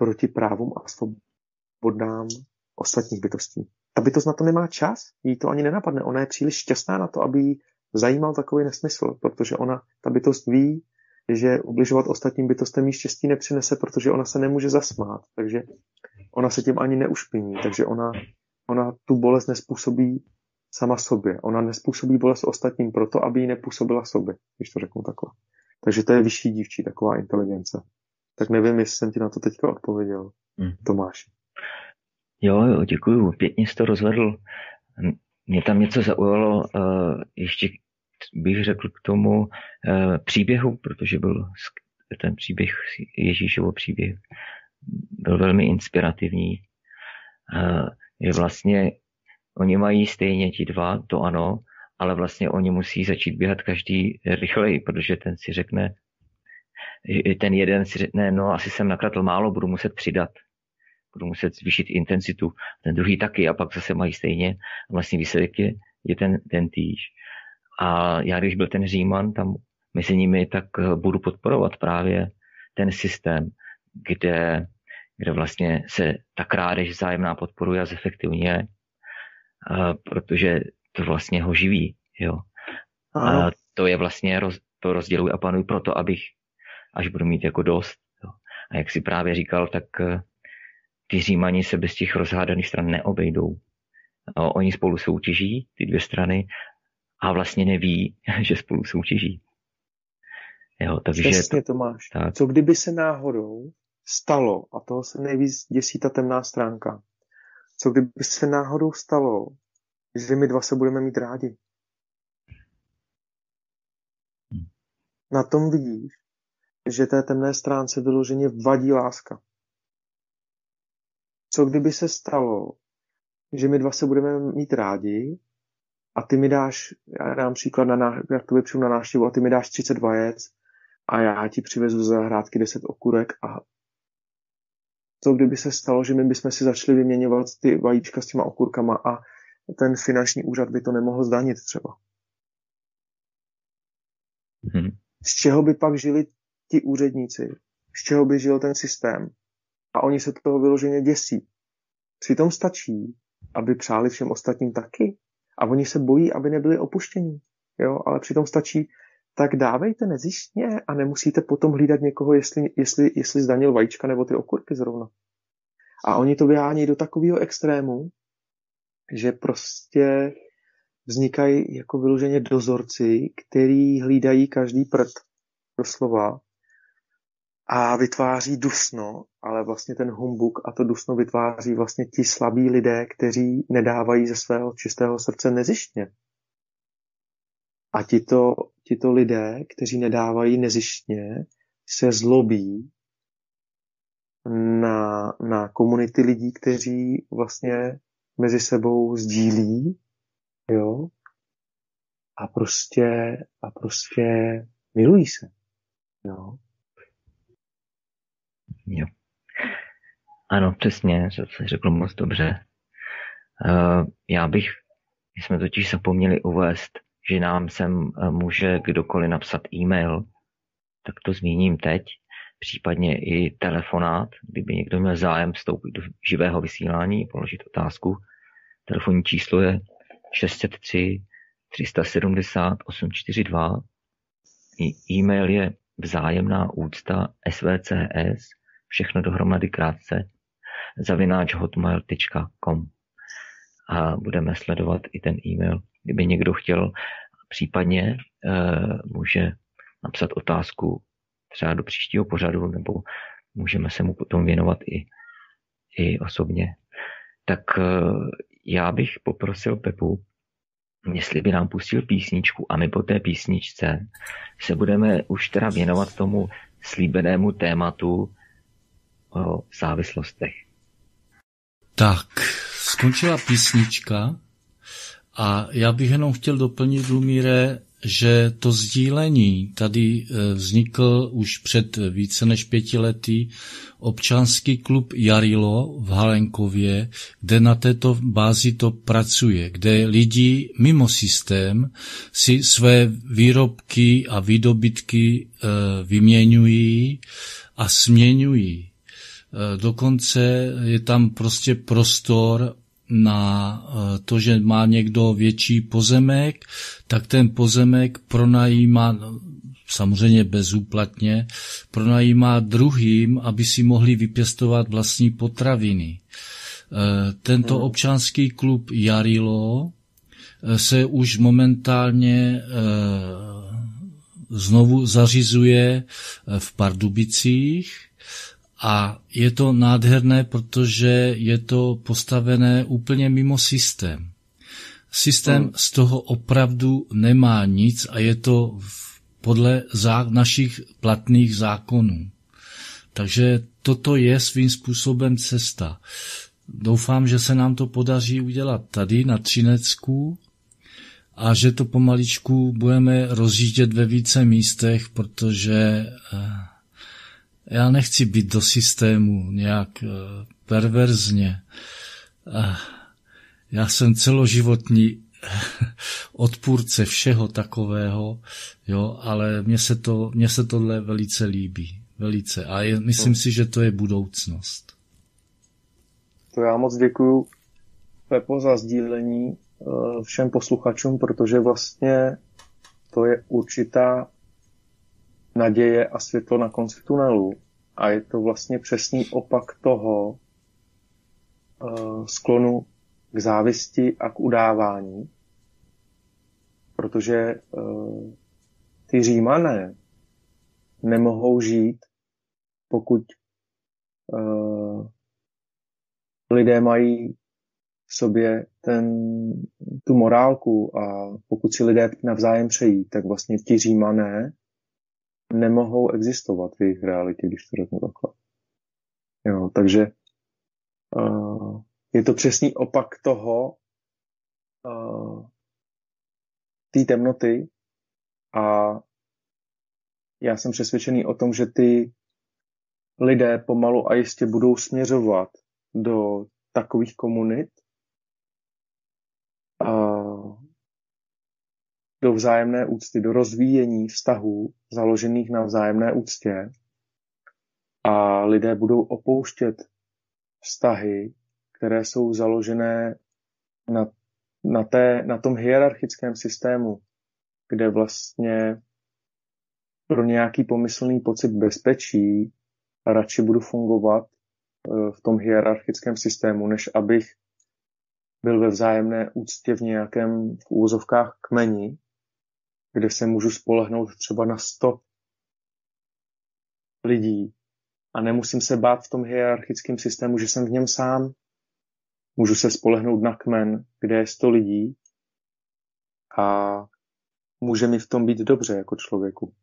Speaker 2: proti právům a svobodám ostatních bytostí. Ta bytost na to nemá čas, jí to ani nenapadne. Ona je příliš šťastná na to, aby jí zajímal takový nesmysl, protože ona, ta bytost ví, že ubližovat ostatním bytostem jí štěstí nepřinese, protože ona se nemůže zasmát, takže ona se tím ani neušpiní, takže ona, ona tu bolest nespůsobí sama sobě. Ona nespůsobí bolest ostatním proto, aby ji nepůsobila sobě, když to řeknu takhle. Takže to je vyšší dívčí, taková inteligence. Tak nevím, jestli jsem ti na to teďka odpověděl, hmm. Tomáš.
Speaker 1: Jo, jo, děkuju. Pěkně jsi to rozvedl. Mě tam něco zaujalo, uh, ještě bych řekl k tomu uh, příběhu, protože byl ten příběh, Ježíšovo příběh, byl velmi inspirativní. Uh, je vlastně Oni mají stejně ti dva, to ano, ale vlastně oni musí začít běhat každý rychleji, protože ten si řekne, ten jeden si řekne, no asi jsem nakratl málo, budu muset přidat, budu muset zvýšit intenzitu, ten druhý taky a pak zase mají stejně a vlastně výsledek je, je ten, ten týž. A já, když byl ten Říman tam mezi nimi, tak budu podporovat právě ten systém, kde, kde vlastně se ta krádež vzájemná podporuje a zefektivně protože to vlastně ho živí. Jo. A to je vlastně, roz, to rozděluji a panuji proto, abych, až budu mít jako dost. Jo. A jak si právě říkal, tak eh, ty římani se bez těch rozhádaných stran neobejdou. Oni spolu soutěží, ty dvě strany, a vlastně neví, že spolu soutěží.
Speaker 2: Jo, takže Přesně to máš. Tak. Co kdyby se náhodou stalo, a toho se nejvíc děsí ta temná stránka, co kdyby se náhodou stalo, že my dva se budeme mít rádi? Na tom vidíš, že té temné stránce vyloženě vadí láska. Co kdyby se stalo, že my dva se budeme mít rádi a ty mi dáš, já dám příklad, na jak to přijdu na návštěvu a ty mi dáš 30 vajec a já ti přivezu za hrádky 10 okurek a co kdyby se stalo, že my bychom si začali vyměňovat ty vajíčka s těma okurkama a ten finanční úřad by to nemohl zdanit třeba. Hmm. Z čeho by pak žili ti úředníci? Z čeho by žil ten systém? A oni se toho vyloženě děsí. Přitom stačí, aby přáli všem ostatním taky. A oni se bojí, aby nebyli opuštění. Jo? Ale přitom stačí, tak dávejte nezištně a nemusíte potom hlídat někoho, jestli, jestli, jestli zdanil vajíčka nebo ty okurky zrovna. A oni to vyhání do takového extrému, že prostě vznikají jako vyloženě dozorci, který hlídají každý prd, doslova, a vytváří dusno, ale vlastně ten humbuk a to dusno vytváří vlastně ti slabí lidé, kteří nedávají ze svého čistého srdce nezištně. A tito, tito lidé, kteří nedávají nezištně, se zlobí na, na komunity lidí, kteří vlastně mezi sebou sdílí, jo, a prostě, a prostě milují se, jo.
Speaker 1: Jo. Ano, přesně, to se řekl moc dobře. Uh, já bych, my jsme totiž zapomněli uvést, že nám sem eh, může kdokoliv napsat e-mail tak to zmíním teď, případně i telefonát, kdyby někdo měl zájem vstoupit do živého vysílání, položit otázku. Telefonní číslo je 603 370 842. E-mail je vzájemná úcta svcs, všechno dohromady krátce, zavináč hotmail.com a budeme sledovat i ten e-mail. Kdyby někdo chtěl, případně uh, může napsat otázku třeba do příštího pořadu, nebo můžeme se mu potom věnovat i, i osobně. Tak uh, já bych poprosil Pepu, jestli by nám pustil písničku a my po té písničce se budeme už teda věnovat tomu slíbenému tématu o závislostech.
Speaker 3: Tak, skončila písnička a já bych jenom chtěl doplnit, Lumíre, že to sdílení tady e, vznikl už před více než pěti lety občanský klub Jarilo v Halenkově, kde na této bázi to pracuje, kde lidi mimo systém si své výrobky a výdobytky e, vyměňují a směňují. E, dokonce je tam prostě prostor na eh, to, že má někdo větší pozemek, tak ten pozemek pronajímá samozřejmě bezúplatně, pronajímá druhým, aby si mohli vypěstovat vlastní potraviny. Eh, tento hmm. občanský klub Jarilo eh, se už momentálně znovu zařizuje v Pardubicích, a je to nádherné, protože je to postavené úplně mimo systém. Systém hmm. z toho opravdu nemá nic a je to podle zá- našich platných zákonů. Takže toto je svým způsobem cesta. Doufám, že se nám to podaří udělat tady na Třinecku a že to pomaličku budeme rozjíždět ve více místech, protože eh, já nechci být do systému nějak eh, perverzně. Já jsem celoživotní odpůrce všeho takového, jo, ale mně se, to, mně se tohle velice líbí. Velice. A je, myslím si, že to je budoucnost.
Speaker 2: To já moc děkuju, Pepo, za sdílení eh, všem posluchačům, protože vlastně to je určitá naděje a světlo na konci tunelu. A je to vlastně přesný opak toho uh, sklonu k závisti a k udávání. Protože uh, ty římané nemohou žít, pokud uh, lidé mají v sobě ten, tu morálku a pokud si lidé navzájem přejí, tak vlastně ti římané nemohou existovat v jejich realitě, když to řeknu takhle. Jo, takže uh, je to přesný opak toho, uh, té temnoty a já jsem přesvědčený o tom, že ty lidé pomalu a jistě budou směřovat do takových komunit, do vzájemné úcty, do rozvíjení vztahů založených na vzájemné úctě. A lidé budou opouštět vztahy, které jsou založené na, na, té, na tom hierarchickém systému, kde vlastně pro nějaký pomyslný pocit bezpečí radši budu fungovat eh, v tom hierarchickém systému, než abych byl ve vzájemné úctě v nějakém v úvozovkách kmeni, kde se můžu spolehnout třeba na 100 lidí a nemusím se bát v tom hierarchickém systému, že jsem v něm sám. Můžu se spolehnout na kmen, kde je 100 lidí a může mi v tom být dobře jako člověku.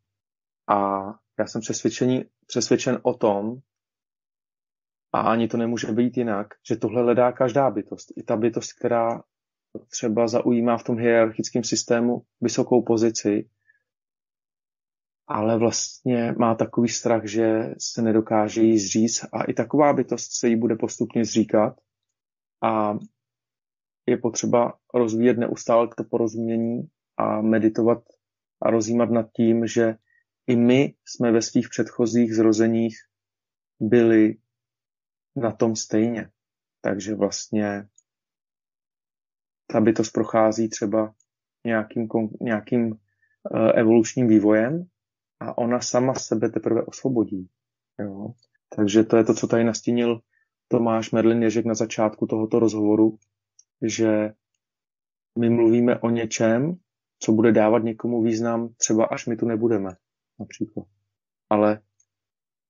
Speaker 2: A já jsem přesvědčený, přesvědčen o tom, a ani to nemůže být jinak, že tohle hledá každá bytost. I ta bytost, která třeba zaujímá v tom hierarchickém systému vysokou pozici, ale vlastně má takový strach, že se nedokáže jí zříct a i taková bytost se jí bude postupně zříkat a je potřeba rozvíjet neustále to porozumění a meditovat a rozjímat nad tím, že i my jsme ve svých předchozích zrozeních byli na tom stejně. Takže vlastně ta bytost prochází třeba nějakým, nějakým uh, evolučním vývojem a ona sama sebe teprve osvobodí. Jo? Takže to je to, co tady nastínil Tomáš Merlin Ježek na začátku tohoto rozhovoru, že my mluvíme o něčem, co bude dávat někomu význam, třeba až my tu nebudeme, například. Ale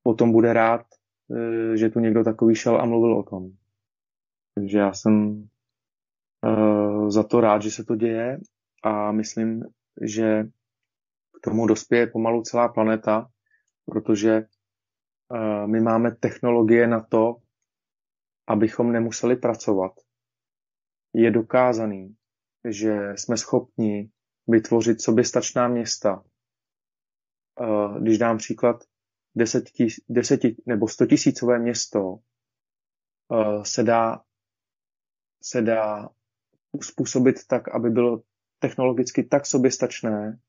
Speaker 2: potom bude rád, eh, že tu někdo takový šel a mluvil o tom. Takže já jsem za to rád, že se to děje a myslím, že k tomu dospěje pomalu celá planeta, protože uh, my máme technologie na to, abychom nemuseli pracovat. Je dokázaný, že jsme schopni vytvořit soběstačná města. Uh, když dám příklad, deseti, deseti nebo stotisícové město se dá se dá uspůsobit tak, aby bylo technologicky tak soběstačné,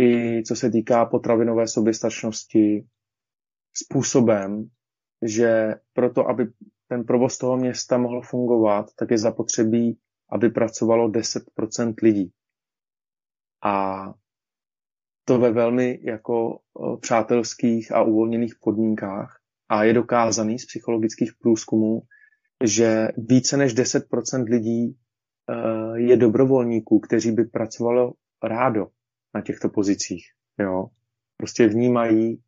Speaker 2: i co se týká potravinové soběstačnosti, způsobem, že proto, aby ten provoz toho města mohl fungovat, tak je zapotřebí, aby pracovalo 10% lidí. A to ve velmi jako přátelských a uvolněných podmínkách. A je dokázaný z psychologických průzkumů, že více než 10% lidí je dobrovolníků, kteří by pracovalo rádo na těchto pozicích. Jo? Prostě vnímají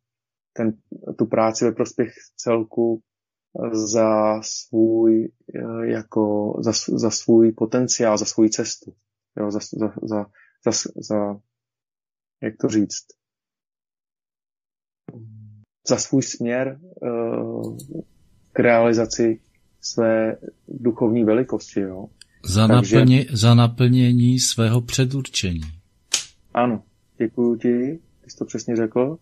Speaker 2: ten, tu práci ve prospěch celku eh, za svůj, eh, jako, za, za svůj potenciál, za svou cestu. Jo? Za, za, za, za, za, jak to říct, za svůj směr k realizaci své duchovní velikosti. Jo.
Speaker 3: Za, Takže, naplně, za naplnění svého předurčení.
Speaker 2: Ano, děkuji ti, ty jsi to přesně řekl.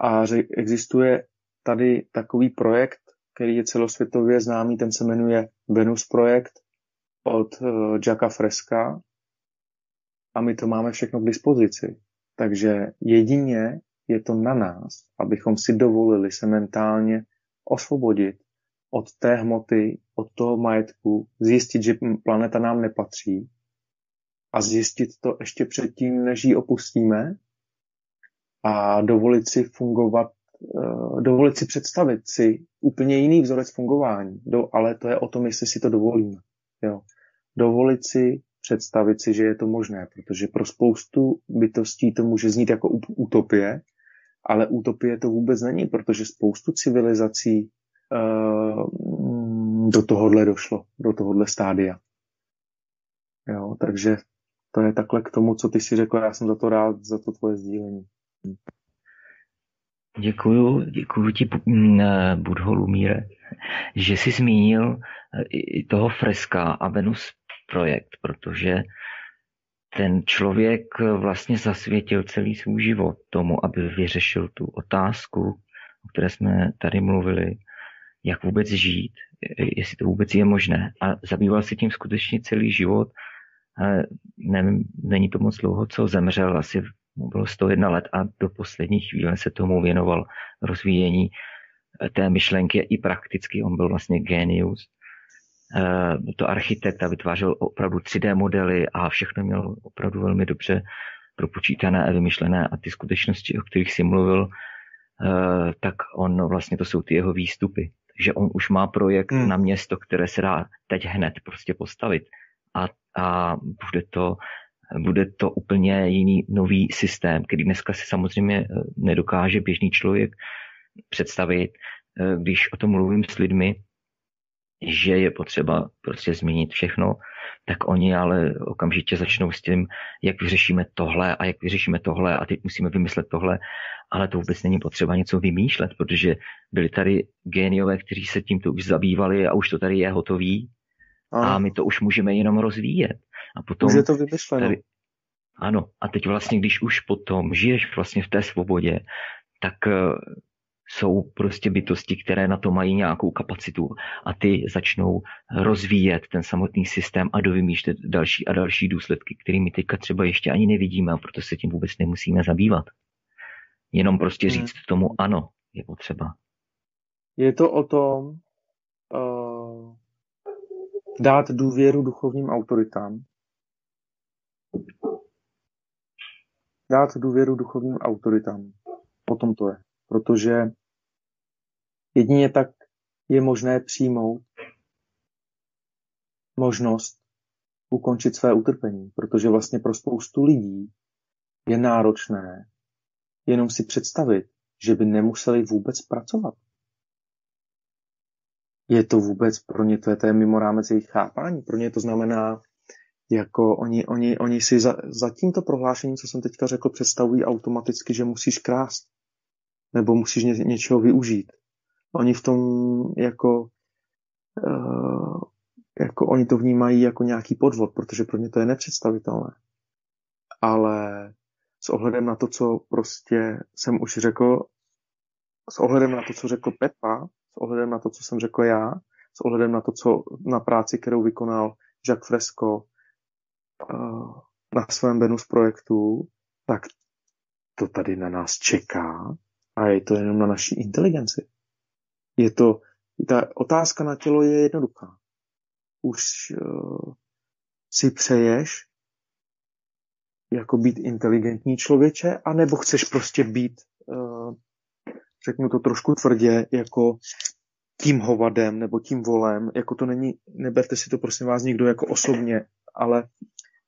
Speaker 2: A že existuje tady takový projekt, který je celosvětově známý, ten se jmenuje Venus projekt od uh, Jacka Freska a my to máme všechno k dispozici. Takže jedině je to na nás, abychom si dovolili se mentálně osvobodit od té hmoty, od toho majetku, zjistit, že planeta nám nepatří a zjistit to ještě předtím, než ji opustíme a dovolit si fungovat, eh, dovolit si představit si úplně jiný vzorec fungování, do, ale to je o tom, jestli si to dovolíme. Jo. Dovolit si představit si, že je to možné, protože pro spoustu bytostí to může znít jako utopie, ale utopie to vůbec není, protože spoustu civilizací do tohohle došlo, do tohohle stádia. Jo, takže to je takhle k tomu, co ty si řekl. Já jsem za to rád, za to tvoje sdílení.
Speaker 1: Děkuju, děkuju ti, eh, Budho Lumíre, že jsi zmínil eh, i toho freska a Venus projekt, protože ten člověk vlastně zasvětil celý svůj život tomu, aby vyřešil tu otázku, o které jsme tady mluvili, jak vůbec žít, jestli to vůbec je možné. A zabýval se tím skutečně celý život. Nevím, není to moc dlouho, co zemřel, asi mu bylo 101 let a do poslední chvíle se tomu věnoval rozvíjení eh, té myšlenky i prakticky. On byl vlastně genius. Eh, to architekt a vytvářel opravdu 3D modely a všechno měl opravdu velmi dobře propočítané a vymyšlené a ty skutečnosti, o kterých si mluvil, eh, tak on vlastně to jsou ty jeho výstupy že on už má projekt hmm. na město, které se dá teď hned prostě postavit. A, a bude to bude to úplně jiný nový systém, který dneska si samozřejmě eh, nedokáže běžný člověk představit, eh, když o tom mluvím s lidmi, že je potřeba prostě změnit všechno, tak oni ale okamžitě začnou s tím, jak vyřešíme tohle a jak vyřešíme tohle a teď musíme vymyslet tohle, ale to vůbec není potřeba něco vymýšlet, protože byli tady géniové, kteří se tímto už zabývali a už to tady je hotový ano. a my to už můžeme jenom rozvíjet. A potom
Speaker 2: už je to vymyšleno. Tady,
Speaker 1: ano, a teď vlastně, když už potom žiješ vlastně v té svobodě, tak eh, jsou prostě bytosti, které na to mají nějakou kapacitu a ty začnou rozvíjet ten samotný systém a dovymýšlet další a další důsledky, kterými teďka třeba ještě ani nevidíme a proto se tím vůbec nemusíme zabývat. Jenom prostě říct hmm. tomu ano je potřeba.
Speaker 2: Je to o tom uh, dát důvěru duchovním autoritám. Dát důvěru duchovním autoritám. O tom to je. Protože jedině tak je možné přijmout možnost ukončit své utrpení, protože vlastně pro spoustu lidí je náročné jenom si představit, že by nemuseli vůbec pracovat. Je to vůbec pro ně, to je, to je mimo rámec jejich chápání. Pro ně to znamená, jako oni, oni, oni si za, za tímto prohlášením, co jsem teďka řekl, představují automaticky, že musíš krást. Nebo musíš ně, něčeho využít. Oni v tom jako, uh, jako oni to vnímají jako nějaký podvod, protože pro ně to je nepředstavitelné. Ale s ohledem na to, co prostě jsem už řekl, s ohledem na to, co řekl Pepa, s ohledem na to, co jsem řekl já, s ohledem na to, co na práci, kterou vykonal Jacques Fresco uh, na svém Venus projektu, tak to tady na nás čeká a je to jenom na naší inteligenci. Je to, ta otázka na tělo je jednoduchá. Už uh, si přeješ jako být inteligentní člověče, anebo chceš prostě být, uh, řeknu to trošku tvrdě, jako tím hovadem nebo tím volem, jako to není, neberte si to prosím vás nikdo jako osobně, ale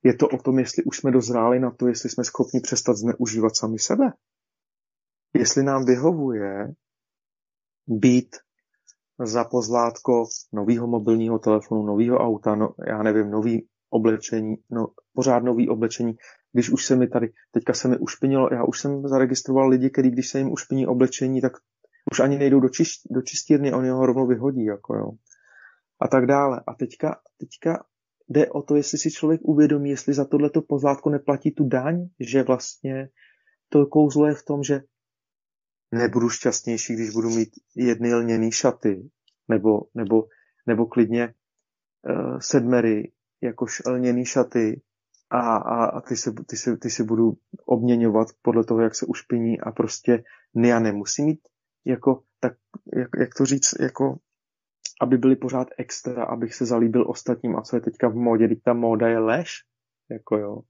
Speaker 2: je to o tom, jestli už jsme dozráli na to, jestli jsme schopni přestat zneužívat sami sebe. Jestli nám vyhovuje být za pozlátko nového mobilního telefonu, nového auta, no, já nevím, nový oblečení, no, pořád nový oblečení, když už se mi tady, teďka se mi ušpinilo, já už jsem zaregistroval lidi, kteří když se jim ušpiní oblečení, tak už ani nejdou do, čist, do čistírny, oni ho rovnou vyhodí, jako jo. A tak dále. A teďka, teďka jde o to, jestli si člověk uvědomí, jestli za tohleto pozlátko neplatí tu daň, že vlastně to kouzlo je v tom, že nebudu šťastnější, když budu mít jedny lněný šaty, nebo, nebo, nebo klidně uh, sedmery, jakož lněný šaty, a, a, a ty, se, ty, se, ty se budu obměňovat podle toho, jak se ušpiní a prostě já nemusím mít jako, tak, jak, jak to říct, jako, aby byly pořád extra, abych se zalíbil ostatním a co je teďka v módě, teď ta móda je lež, jako jo,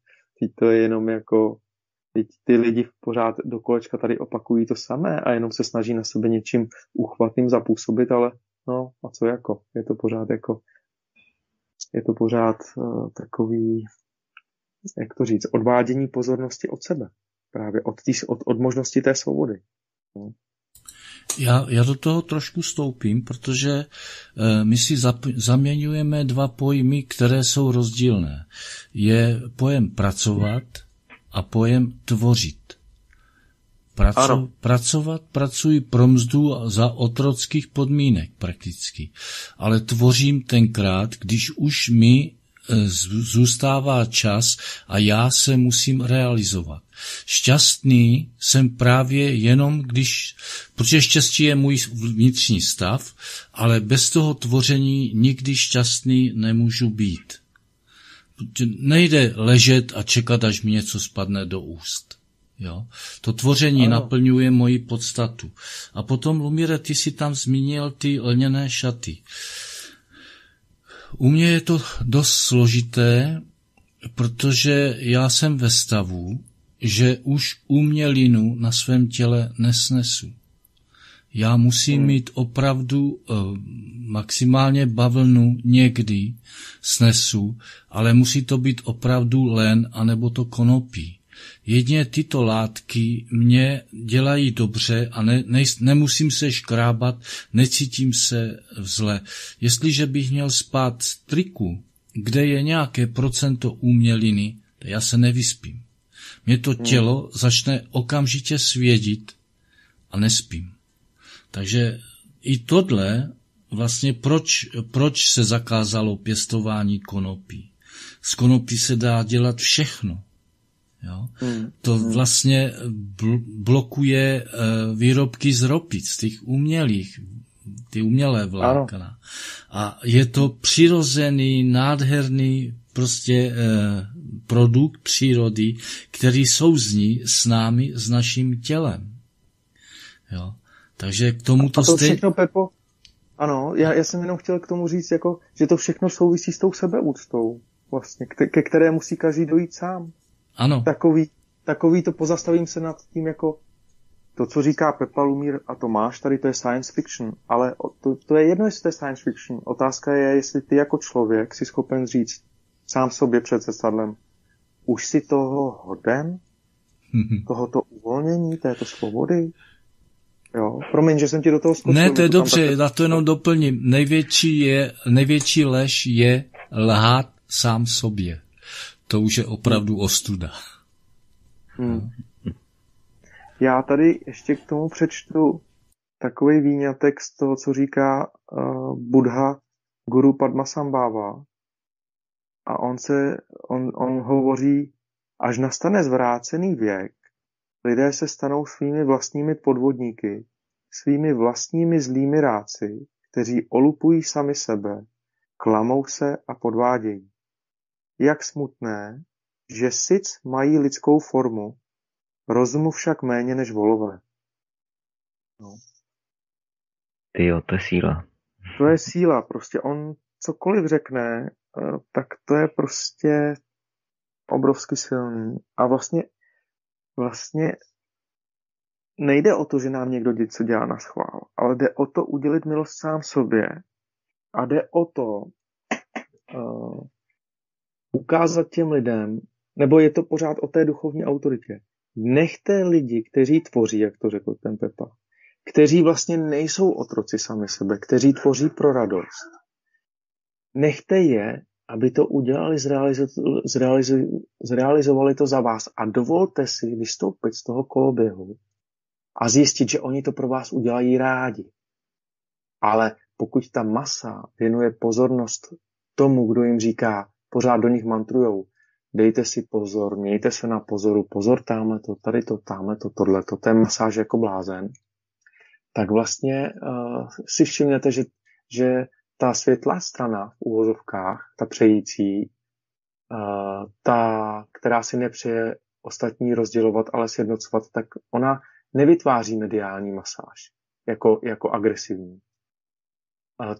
Speaker 2: teď to je jenom jako, teď ty lidi pořád do kolečka tady opakují to samé a jenom se snaží na sebe něčím uchvatným zapůsobit, ale no a co jako, je to pořád jako, je to pořád uh, takový jak to říct, odvádění pozornosti od sebe. Právě od, tý, od, od možnosti té svobody. No.
Speaker 3: Já, já do toho trošku stoupím, protože e, my si zap, zaměňujeme dva pojmy, které jsou rozdílné. Je pojem pracovat a pojem tvořit. Praco, pracovat, pracuji pro mzdu za otrockých podmínek prakticky. Ale tvořím tenkrát, když už mi E, zůstává čas a já se musím realizovat. Šťastný jsem právě jenom, když, protože štěstí je můj vnitřní stav, ale bez toho tvoření nikdy šťastný nemůžu být. Nejde ležet a čekat, až mi něco spadne do úst. Jo? To tvoření ano. naplňuje moji podstatu. A potom, Lumíre, ty si tam zmínil ty lněné šaty. U mě je to dost složité, protože já jsem ve stavu, že už umělinu na svém těle nesnesu. Já musím hmm. mít opravdu uh, maximálně bavlnu někdy snesu, ale musí to být opravdu len anebo to konopí. Jedně tyto látky mě dělají dobře a ne, ne, nemusím se škrábat, necítím se vzle. Jestliže bych měl spát z triku, kde je nějaké procento uměliny, já se nevyspím. Mě to hmm. tělo začne okamžitě svědit a nespím. Takže i tohle vlastně proč, proč se zakázalo pěstování konopí. Z konopí se dá dělat všechno. Jo? Hmm. To hmm. vlastně bl- blokuje uh, výrobky z ropic, těch umělých, ty umělé vlákna. A je to přirozený, nádherný prostě uh, produkt přírody, který souzní s námi, s naším tělem. Jo? Takže k tomu to,
Speaker 2: a to stej... všechno, Pepo, ano, já, já jsem jenom chtěl k tomu říct, jako, že to všechno souvisí s tou sebeúctou, vlastně, ke, ke které musí každý dojít sám.
Speaker 3: Ano.
Speaker 2: Takový, takový to pozastavím se nad tím, jako to, co říká Pepa Lumír a Tomáš, tady to je science fiction, ale to, to je jedno, jestli to je science fiction. Otázka je, jestli ty jako člověk si schopen říct sám sobě před zrcadlem, už si toho hoden, tohoto uvolnění, této svobody, Jo, promiň, že jsem ti do toho skočil.
Speaker 3: Ne, to je dobře, tak... já to jenom doplním. Největší, je, největší lež je lhát sám sobě. To už je opravdu ostuda. Hmm.
Speaker 2: Já tady ještě k tomu přečtu takový výňatek z toho, co říká uh, Buddha guru Padmasambhava. A on, se, on, on hovoří, až nastane zvrácený věk, lidé se stanou svými vlastními podvodníky, svými vlastními zlými ráci, kteří olupují sami sebe, klamou se a podvádějí. Jak smutné, že sic mají lidskou formu, rozumu však méně než volové.
Speaker 1: No. Ty jo, to je síla.
Speaker 2: To je síla, prostě on cokoliv řekne, eh, tak to je prostě obrovsky silný. A vlastně, vlastně nejde o to, že nám někdo něco dělá na schvál, ale jde o to udělit milost sám sobě a jde o to uh, ukázat těm lidem, nebo je to pořád o té duchovní autoritě. Nechte lidi, kteří tvoří, jak to řekl ten Pepa, kteří vlastně nejsou otroci sami sebe, kteří tvoří pro radost. Nechte je, aby to udělali, zrealizo- zrealizo- zrealizovali to za vás a dovolte si vystoupit z toho koloběhu a zjistit, že oni to pro vás udělají rádi. Ale pokud ta masa věnuje pozornost tomu, kdo jim říká, pořád do nich mantrujou, dejte si pozor, mějte se na pozoru, pozor tamhle to, tady to, tamhle to, tohle to, ten masáž jako blázen, tak vlastně uh, si všimnete, že, že ta světlá strana v úvozovkách, ta přející, ta, která si nepřeje ostatní rozdělovat, ale sjednocovat, tak ona nevytváří mediální masáž jako, jako agresivní.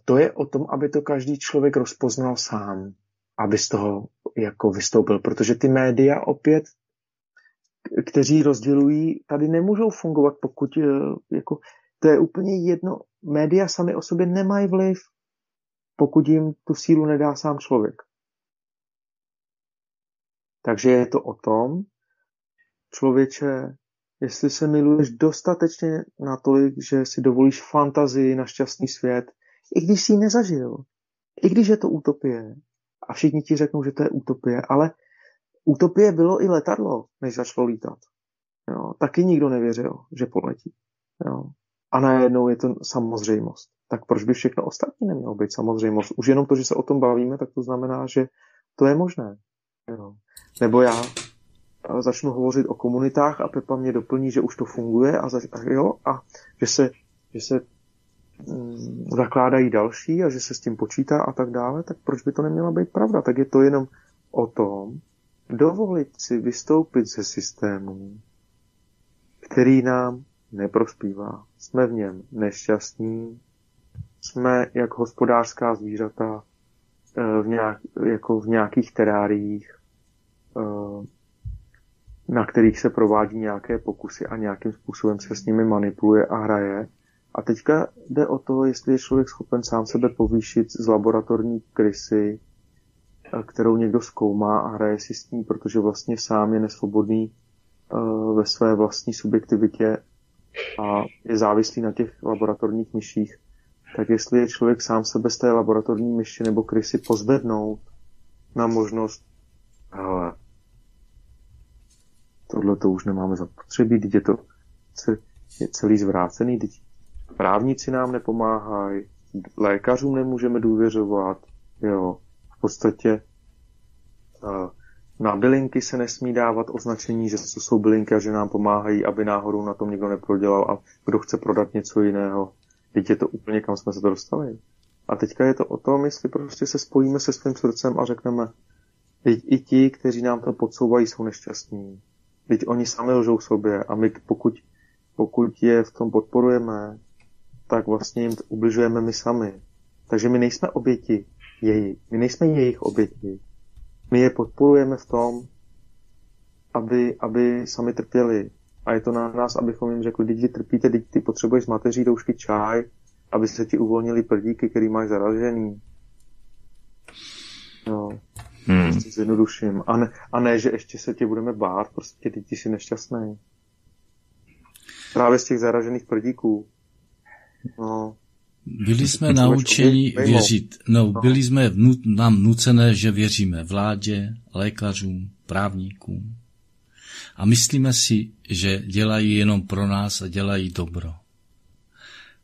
Speaker 2: To je o tom, aby to každý člověk rozpoznal sám, aby z toho jako vystoupil, protože ty média opět, kteří rozdělují, tady nemůžou fungovat, pokud eh, jako, to je úplně jedno, média sami o sobě nemají vliv, pokud jim tu sílu nedá sám člověk. Takže je to o tom, člověče, jestli se miluješ dostatečně natolik, že si dovolíš fantazii na šťastný svět, i když jsi ji nezažil, i když je to utopie, a všichni ti řeknou, že to je utopie, ale utopie bylo i letadlo, než začalo lítat. Jo, taky nikdo nevěřil, že poletí. Jo. A najednou je to samozřejmost. Tak proč by všechno ostatní nemělo být samozřejmost? Už jenom to, že se o tom bavíme, tak to znamená, že to je možné. Jo. Nebo já začnu hovořit o komunitách a Pepa mě doplní, že už to funguje a, zač- a, jo, a že se, že se mm, zakládají další a že se s tím počítá a tak dále, tak proč by to neměla být pravda? Tak je to jenom o tom, dovolit si vystoupit ze systému, který nám neprospívá. Jsme v něm nešťastní, jsme jak hospodářská zvířata eh, v, nějak, jako v nějakých teráriích, eh, na kterých se provádí nějaké pokusy a nějakým způsobem se s nimi manipuluje a hraje. A teďka jde o to, jestli je člověk schopen sám sebe povýšit z laboratorní krysy, eh, kterou někdo zkoumá a hraje si s ní, protože vlastně sám je nesvobodný ve své vlastní subjektivitě a je závislý na těch laboratorních myších, tak jestli je člověk sám sebe z té laboratorní myši nebo krysy pozvednout na možnost, hele, tohle to už nemáme zapotřebí, teď je to je celý zvrácený, teď právníci nám nepomáhají, lékařům nemůžeme důvěřovat, jo, v podstatě na bylinky se nesmí dávat označení, že to jsou bylinky a že nám pomáhají, aby náhodou na tom někdo neprodělal a kdo chce prodat něco jiného. Teď je to úplně, kam jsme se to dostali. A teďka je to o tom, jestli prostě se spojíme se svým srdcem a řekneme, i ti, kteří nám to podsouvají, jsou nešťastní. Teď oni sami lžou sobě a my pokud pokud je v tom podporujeme, tak vlastně jim ubližujeme my sami. Takže my nejsme oběti jejich. My nejsme jejich oběti. My je podporujeme v tom, aby, aby sami trpěli. A je to na nás, abychom jim řekli, děti trpíte, děti ty potřebuješ z mateří doušky čaj, aby se ti uvolnili prdíky, který máš zaražený. No. Hmm. Prostě zjednoduším. A ne, a ne, že ještě se tě budeme bát, prostě ty jsi nešťastný. Právě z těch zaražených prdíků. No.
Speaker 3: Byli jsme naučeni věřit, no, no, byli jsme vnu, nám nucené, že věříme vládě, lékařům, právníkům. A myslíme si, že dělají jenom pro nás a dělají dobro.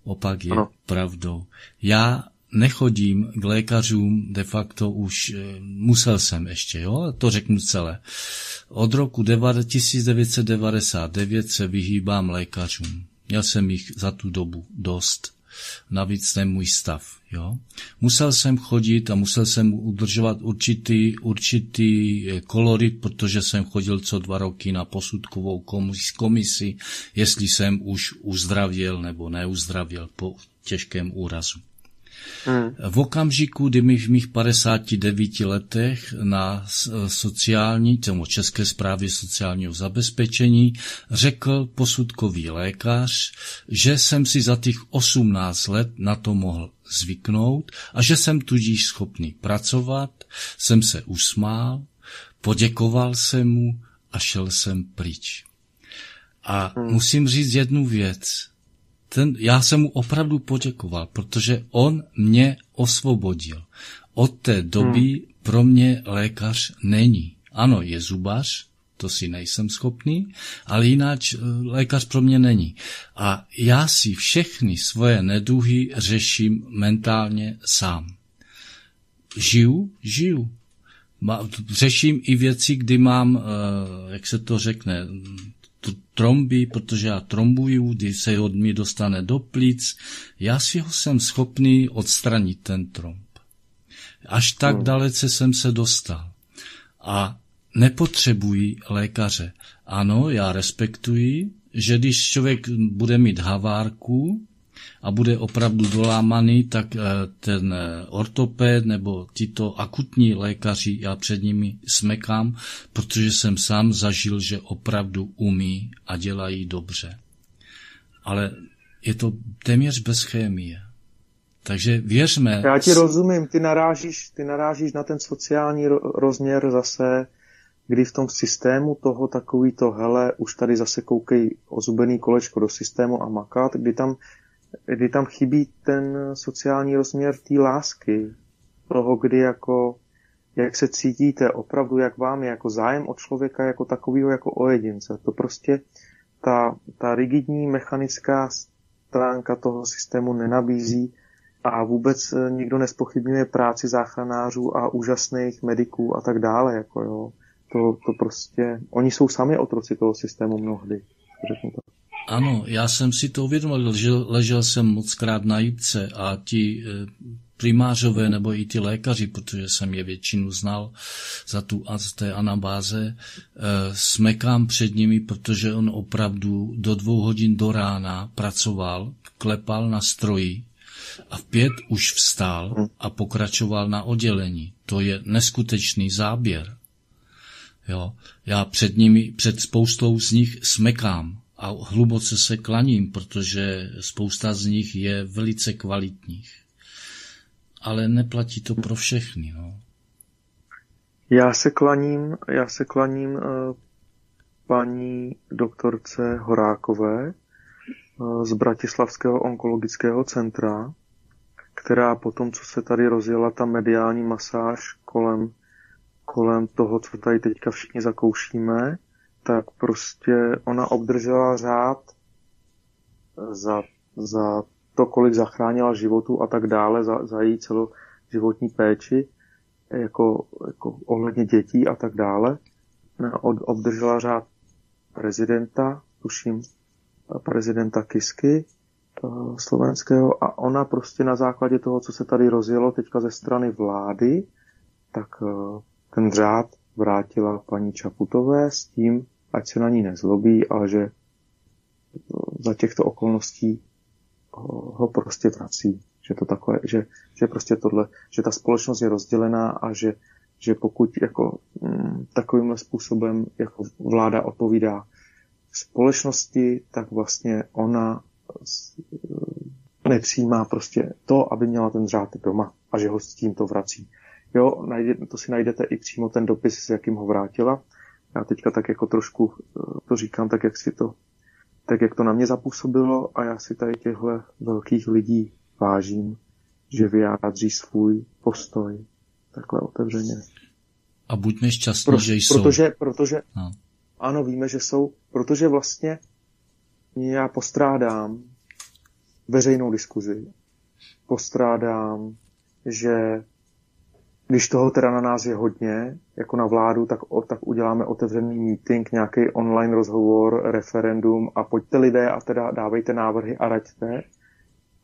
Speaker 3: Opak je ano. pravdou. Já nechodím k lékařům de facto už, eh, musel jsem ještě, jo, to řeknu celé. Od roku 1999 se vyhýbám lékařům. Měl jsem jich za tu dobu dost navíc ten můj stav. Jo? Musel jsem chodit a musel jsem udržovat určitý, určitý eh, kolorit, protože jsem chodil co dva roky na posudkovou komisi, jestli jsem už uzdravěl nebo neuzdravěl po těžkém úrazu. Hmm. V okamžiku, kdy mi v mých 59 letech na sociální, tomu České správě sociálního zabezpečení řekl posudkový lékař, že jsem si za těch 18 let na to mohl zvyknout a že jsem tudíž schopný pracovat, jsem se usmál, poděkoval jsem mu a šel jsem pryč. A hmm. musím říct jednu věc ten, já jsem mu opravdu poděkoval, protože on mě osvobodil. Od té doby hmm. pro mě lékař není. Ano, je zubař, to si nejsem schopný, ale jinak eh, lékař pro mě není. A já si všechny svoje neduhy řeším mentálně sám. Žiju, žiju. Řeším i věci, kdy mám, eh, jak se to řekne, tromby, protože já trombuju, když se od mě dostane do plic, já si ho jsem schopný odstranit ten tromb. Až tak hmm. dalece jsem se dostal. A nepotřebuji lékaře. Ano, já respektuji, že když člověk bude mít havárku, a bude opravdu dolámaný, tak eh, ten eh, ortoped nebo tyto akutní lékaři, já před nimi smekám, protože jsem sám zažil, že opravdu umí a dělají dobře. Ale je to téměř bez chémie. Takže věřme.
Speaker 2: Já ti rozumím, ty narážíš, ty narážíš na ten sociální rozměr zase, kdy v tom systému toho takový to, hele, už tady zase koukej ozubený kolečko do systému a makat, kdy tam kdy tam chybí ten sociální rozměr té lásky, toho, kdy jako, jak se cítíte, opravdu jak vám je jako zájem o člověka jako takového, jako o jedince. To prostě ta, ta rigidní mechanická stránka toho systému nenabízí a vůbec nikdo nespochybňuje práci záchranářů a úžasných mediků a tak dále. Jako jo. To, to prostě, oni jsou sami otroci toho systému mnohdy. Řeknu to.
Speaker 3: Ano, já jsem si to uvědomil, ležel, ležel jsem moc krát na jípce a ti eh, primářové nebo i ty lékaři, protože jsem je většinu znal za tu a z té anabáze, eh, smekám před nimi, protože on opravdu do dvou hodin do rána pracoval, klepal na stroji a v pět už vstál a pokračoval na oddělení. To je neskutečný záběr. Jo, já před nimi, před spoustou z nich smekám a hluboce se klaním, protože spousta z nich je velice kvalitních. Ale neplatí to pro všechny. No.
Speaker 2: Já se klaním, já se klaním uh, paní doktorce Horákové uh, z Bratislavského onkologického centra, která po tom, co se tady rozjela ta mediální masáž kolem, kolem toho, co tady teďka všichni zakoušíme, tak prostě ona obdržela řád za, za to, kolik zachránila životu a tak dále, za, za její celoživotní péči, jako, jako ohledně dětí a tak dále. Od, obdržela řád prezidenta, tuším, prezidenta Kisky eh, slovenského a ona prostě na základě toho, co se tady rozjelo teďka ze strany vlády, tak eh, ten řád vrátila paní Čaputové s tím, ať se na ní nezlobí, ale že, za těchto okolností ho prostě vrací. Že to takové, že, že prostě tohle, že ta společnost je rozdělená a že, že pokud jako mm, takovýmhle způsobem jako vláda odpovídá společnosti, tak vlastně ona nepřijímá prostě to, aby měla ten řád doma a že ho s tím to vrací. Jo, najde, to si najdete i přímo ten dopis, s jakým ho vrátila. Já teďka tak jako trošku eh, to říkám tak, jak si to, tak jak to na mě zapůsobilo a já si tady těchto velkých lidí vážím, že vyjádří svůj postoj takhle otevřeně.
Speaker 3: A buďme šťastní, Pro, že jsou.
Speaker 2: Protože, protože no. ano, víme, že jsou, protože vlastně já postrádám veřejnou diskuzi. Postrádám, že když toho teda na nás je hodně, jako na vládu, tak, o, tak uděláme otevřený meeting, nějaký online rozhovor, referendum a pojďte lidé a teda dávejte návrhy a raďte.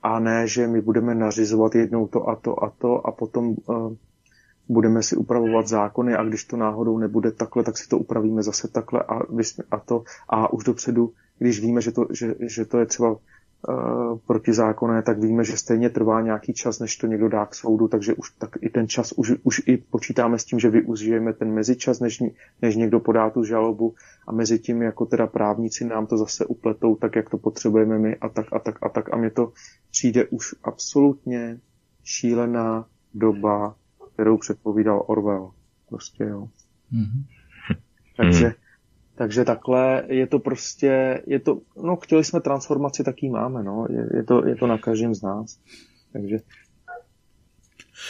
Speaker 2: A ne, že my budeme nařizovat jednou to a to a to a potom uh, budeme si upravovat zákony a když to náhodou nebude takhle, tak si to upravíme zase takhle a, a to. A už dopředu, když víme, že to, že, že to je třeba Eh, protizákonné, tak víme, že stejně trvá nějaký čas, než to někdo dá k soudu, takže už tak i ten čas, už, už i počítáme s tím, že využijeme ten mezičas, než, než někdo podá tu žalobu a mezi tím jako teda právníci nám to zase upletou tak, jak to potřebujeme my a tak a tak a tak a mně to přijde už absolutně šílená doba, kterou předpovídal Orwell. Prostě jo. Mm-hmm. Takže takže takhle je to prostě, je to, no chtěli jsme transformaci, tak ji máme, no. Je, je, to, je to na každém z nás. Takže,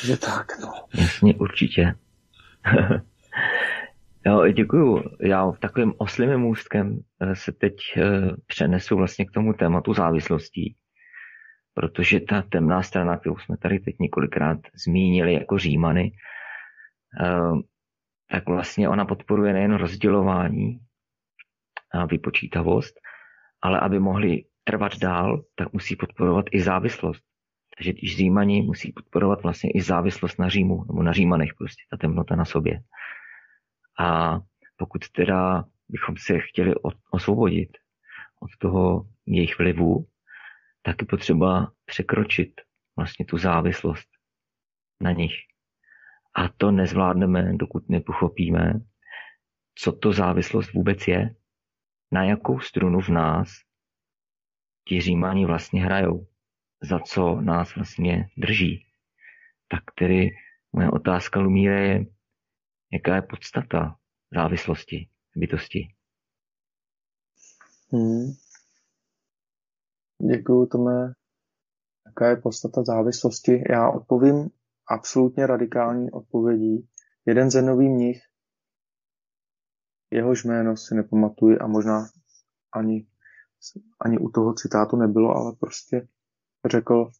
Speaker 2: že tak, no.
Speaker 1: Jasně, určitě. jo, děkuju. Já v takovým oslým můstkem eh, se teď eh, přenesu vlastně k tomu tématu závislostí, protože ta temná strana, kterou jsme tady teď několikrát zmínili jako římany, eh, tak vlastně ona podporuje nejen rozdělování, vypočítavost, ale aby mohli trvat dál, tak musí podporovat i závislost. Takže když Římani musí podporovat vlastně i závislost na Římu, nebo na Římanech prostě, ta temnota na sobě. A pokud teda bychom se chtěli osvobodit od toho jejich vlivu, tak je potřeba překročit vlastně tu závislost na nich. A to nezvládneme, dokud nepochopíme, co to závislost vůbec je na jakou strunu v nás ti římáni vlastně hrajou, za co nás vlastně drží. Tak tedy moje otázka, Lumíre, je, jaká je podstata závislosti bytosti?
Speaker 2: Hmm. Děkuju, Tome. Jaká je podstata závislosti? Já odpovím absolutně radikální odpovědí. Jeden ze nových mnich Jehož jméno si nepamatuji a možná ani, ani u toho citátu nebylo, ale prostě řekl,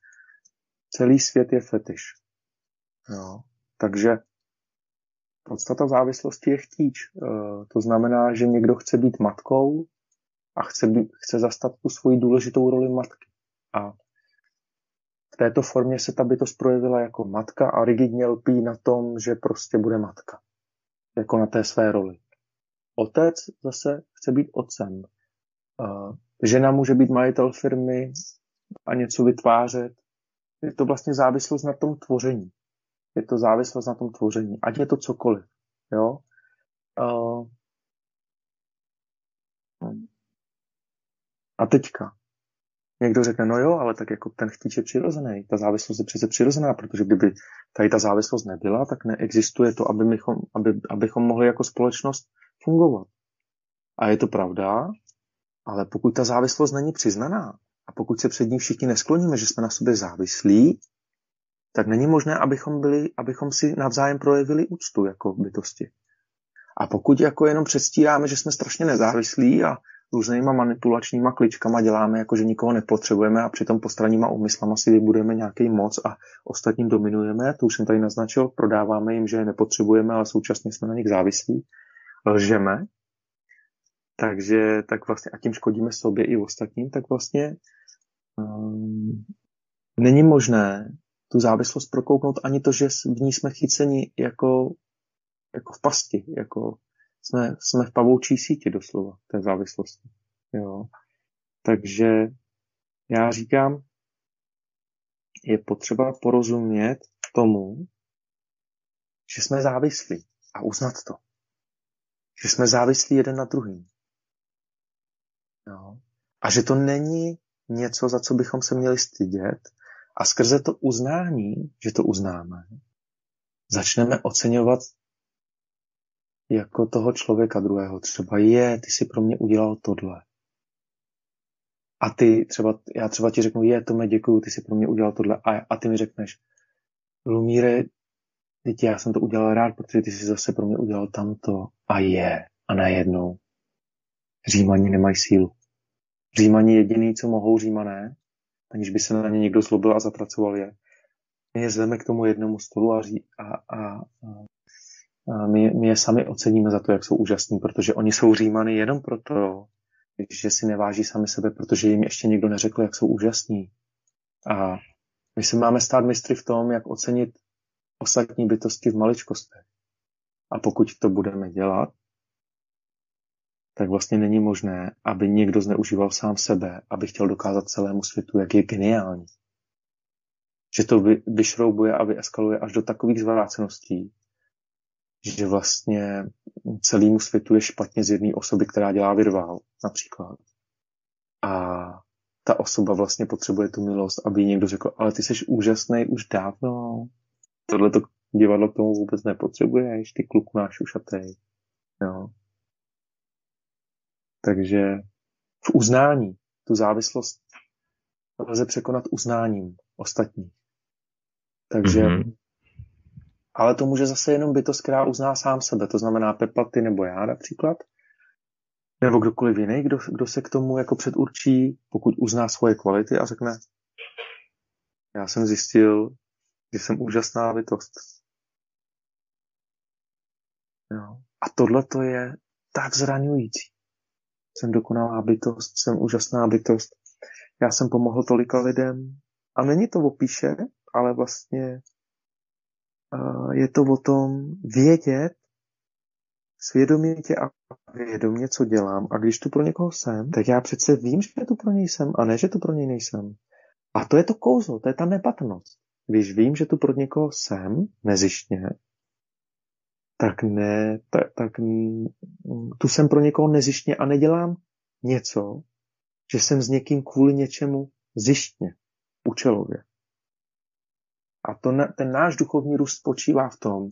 Speaker 2: celý svět je fetiš. Jo. Takže podstata závislosti je chtíč. E, to znamená, že někdo chce být matkou a chce, být, chce zastat tu svoji důležitou roli matky. A v této formě se ta bytost projevila jako matka a rigidně lpí na tom, že prostě bude matka. Jako na té své roli. Otec zase chce být otcem. Žena může být majitel firmy a něco vytvářet. Je to vlastně závislost na tom tvoření. Je to závislost na tom tvoření. Ať je to cokoliv. Jo? A teďka. Někdo řekne, no jo, ale tak jako ten chtíč je přirozený. Ta závislost je přece přirozená, protože kdyby tady ta závislost nebyla, tak neexistuje to, aby mychom, aby, abychom mohli jako společnost fungovat. A je to pravda, ale pokud ta závislost není přiznaná a pokud se před ní všichni neskloníme, že jsme na sobě závislí, tak není možné, abychom, byli, abychom si navzájem projevili úctu jako bytosti. A pokud jako jenom předstíráme, že jsme strašně nezávislí a různýma manipulačníma kličkama děláme, jako že nikoho nepotřebujeme a přitom postranníma úmyslama si vybudujeme nějaký moc a ostatním dominujeme, to už jsem tady naznačil, prodáváme jim, že je nepotřebujeme, ale současně jsme na nich závislí, lžeme, takže tak vlastně a tím škodíme sobě i ostatním, tak vlastně um, není možné tu závislost prokouknout ani to, že v ní jsme chyceni jako, jako v pasti, jako jsme, jsme v pavoučí síti doslova té závislosti. Jo. Takže já říkám, je potřeba porozumět tomu, že jsme závislí a uznat to. Že jsme závislí jeden na druhým. No. A že to není něco, za co bychom se měli stydět. A skrze to uznání, že to uznáme, začneme oceňovat jako toho člověka druhého. Třeba je, ty si pro mě udělal tohle. A ty třeba, já třeba ti řeknu, je, to mě děkuju, ty si pro mě udělal tohle. A, a ty mi řekneš, Lumíre, teď já jsem to udělal rád, protože ty si zase pro mě udělal tamto. A je. A najednou. Římani nemají sílu. Římani jediný, co mohou římané, aniž by se na ně někdo zlobil a zapracoval je, my je zveme k tomu jednomu stolu a, ří, a, a, a my, my je sami oceníme za to, jak jsou úžasní, protože oni jsou římany jenom proto, že si neváží sami sebe, protože jim ještě někdo neřekl, jak jsou úžasní. A my se máme stát mistry v tom, jak ocenit ostatní bytosti v maličkostech. A pokud to budeme dělat, tak vlastně není možné, aby někdo zneužíval sám sebe, aby chtěl dokázat celému světu, jak je geniální. Že to vy, vyšroubuje a vyeskaluje až do takových zvráceností, že vlastně celému světu je špatně z jedné osoby, která dělá virvál, například. A ta osoba vlastně potřebuje tu milost, aby někdo řekl, ale ty jsi úžasný už dávno. Tohle to divadlo k tomu vůbec nepotřebuješ, ty kluku náš ušatej. Jo. Takže v uznání tu závislost lze překonat uznáním ostatních. Takže mm-hmm. Ale to může zase jenom bytost, která uzná sám sebe. To znamená Pepa, ty nebo já například. Nebo kdokoliv jiný, kdo, kdo se k tomu jako předurčí, pokud uzná svoje kvality a řekne, já jsem zjistil, že jsem úžasná bytost. Jo. A tohle to je tak zraňující. Jsem dokonalá bytost, jsem úžasná bytost. Já jsem pomohl tolika lidem. A není to opíše, ale vlastně je to o tom vědět svědomitě a vědomě, co dělám. A když tu pro někoho jsem, tak já přece vím, že tu pro něj jsem a ne, že tu pro něj nejsem. A to je to kouzlo, to je ta nepatrnost. Když vím, že tu pro někoho jsem, nezištně, tak ne, tak, tak tu jsem pro někoho nezištně a nedělám něco, že jsem s někým kvůli něčemu zištně, účelově. A to, ten náš duchovní růst spočívá v tom,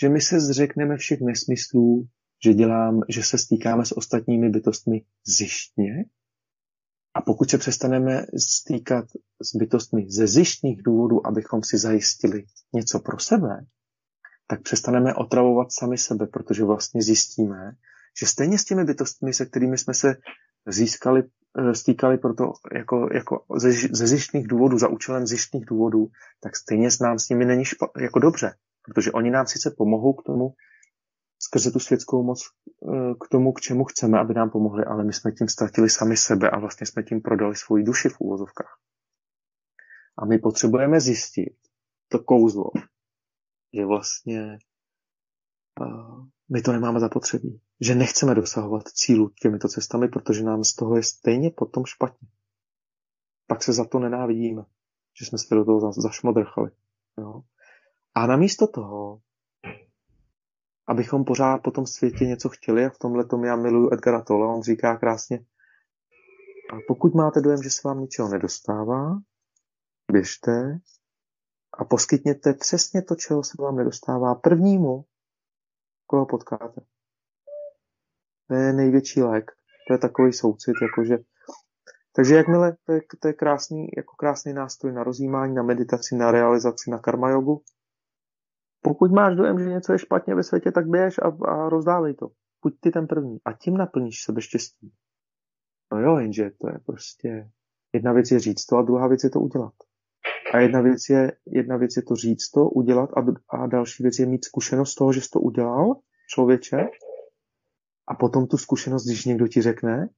Speaker 2: že my se zřekneme všech nesmyslů, že, dělám, že se stýkáme s ostatními bytostmi zjištně. A pokud se přestaneme stýkat s bytostmi ze zjištních důvodů, abychom si zajistili něco pro sebe, tak přestaneme otravovat sami sebe, protože vlastně zjistíme, že stejně s těmi bytostmi, se kterými jsme se získali Eh, stýkali proto jako, jako ze, ze zjištných důvodů, za účelem zjištných důvodů, tak stejně s nám s nimi není špa, jako dobře. Protože oni nám sice pomohou k tomu, skrze tu světskou moc, eh, k tomu, k čemu chceme, aby nám pomohli, ale my jsme tím ztratili sami sebe a vlastně jsme tím prodali svoji duši v úvozovkách. A my potřebujeme zjistit to kouzlo, že vlastně uh, my to nemáme zapotřebí že nechceme dosahovat cílu těmito cestami, protože nám z toho je stejně potom špatně. Pak se za to nenávidíme, že jsme se do toho zašmodrchali. Jo? A namísto toho, abychom pořád po tom světě něco chtěli, a v tomhle tom já miluju Edgara Tolla, on říká krásně, a pokud máte dojem, že se vám ničeho nedostává, běžte a poskytněte přesně to, čeho se vám nedostává prvnímu, koho potkáte. To je největší lék. To je takový soucit, jakože takže jakmile, to je, to je krásný, jako krásný nástroj na rozjímání, na meditaci, na realizaci, na karma jogu. Pokud máš dojem, že něco je špatně ve světě, tak běž a, a rozdávej to. Buď ty ten první. A tím naplníš sebe štěstí. No jo, jenže to je prostě... Jedna věc je říct to a druhá věc je to udělat. A jedna věc je, jedna věc je to říct to, udělat a, a další věc je mít zkušenost z toho, že jsi to udělal, člověče, a potom tu zkušenost, když někdo ti řekne,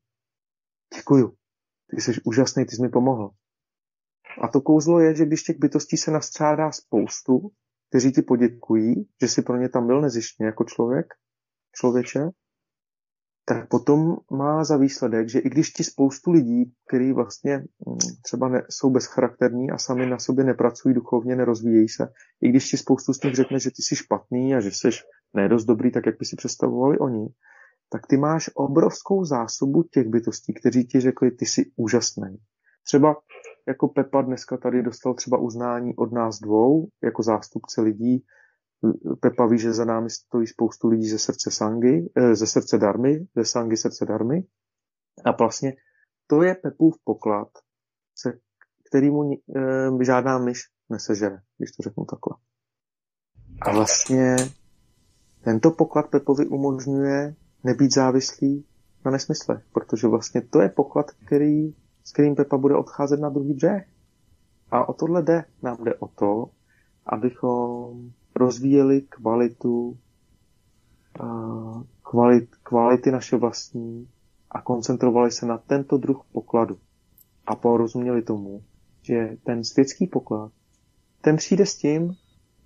Speaker 2: děkuju, ty jsi úžasný, ty jsi mi pomohl. A to kouzlo je, že když těch bytostí se nastřádá spoustu, kteří ti poděkují, že jsi pro ně tam byl nezištně jako člověk, člověče, tak potom má za výsledek, že i když ti spoustu lidí, kteří vlastně mm, třeba ne, jsou bezcharakterní a sami na sobě nepracují duchovně, nerozvíjejí se, i když ti spoustu z nich řekne, že ty jsi špatný a že jsi nedost dobrý, tak jak by si představovali oni, tak ty máš obrovskou zásobu těch bytostí, kteří ti řekli, ty jsi úžasný. Třeba jako Pepa dneska tady dostal třeba uznání od nás dvou, jako zástupce lidí. Pepa ví, že za námi stojí spoustu lidí ze srdce Sangy, eh, ze srdce Darmy, ze Sangy srdce Darmy. A vlastně to je Pepův poklad, se, kterýmu e, žádná myš nesežere, když to řeknu takhle. A vlastně tento poklad Pepovi umožňuje nebýt závislý na nesmyslech, protože vlastně to je poklad, který, s kterým Pepa bude odcházet na druhý břeh. A o tohle jde. Nám jde o to, abychom rozvíjeli kvalitu, kvalit, kvality naše vlastní a koncentrovali se na tento druh pokladu. A porozuměli tomu, že ten světský poklad, ten přijde s tím,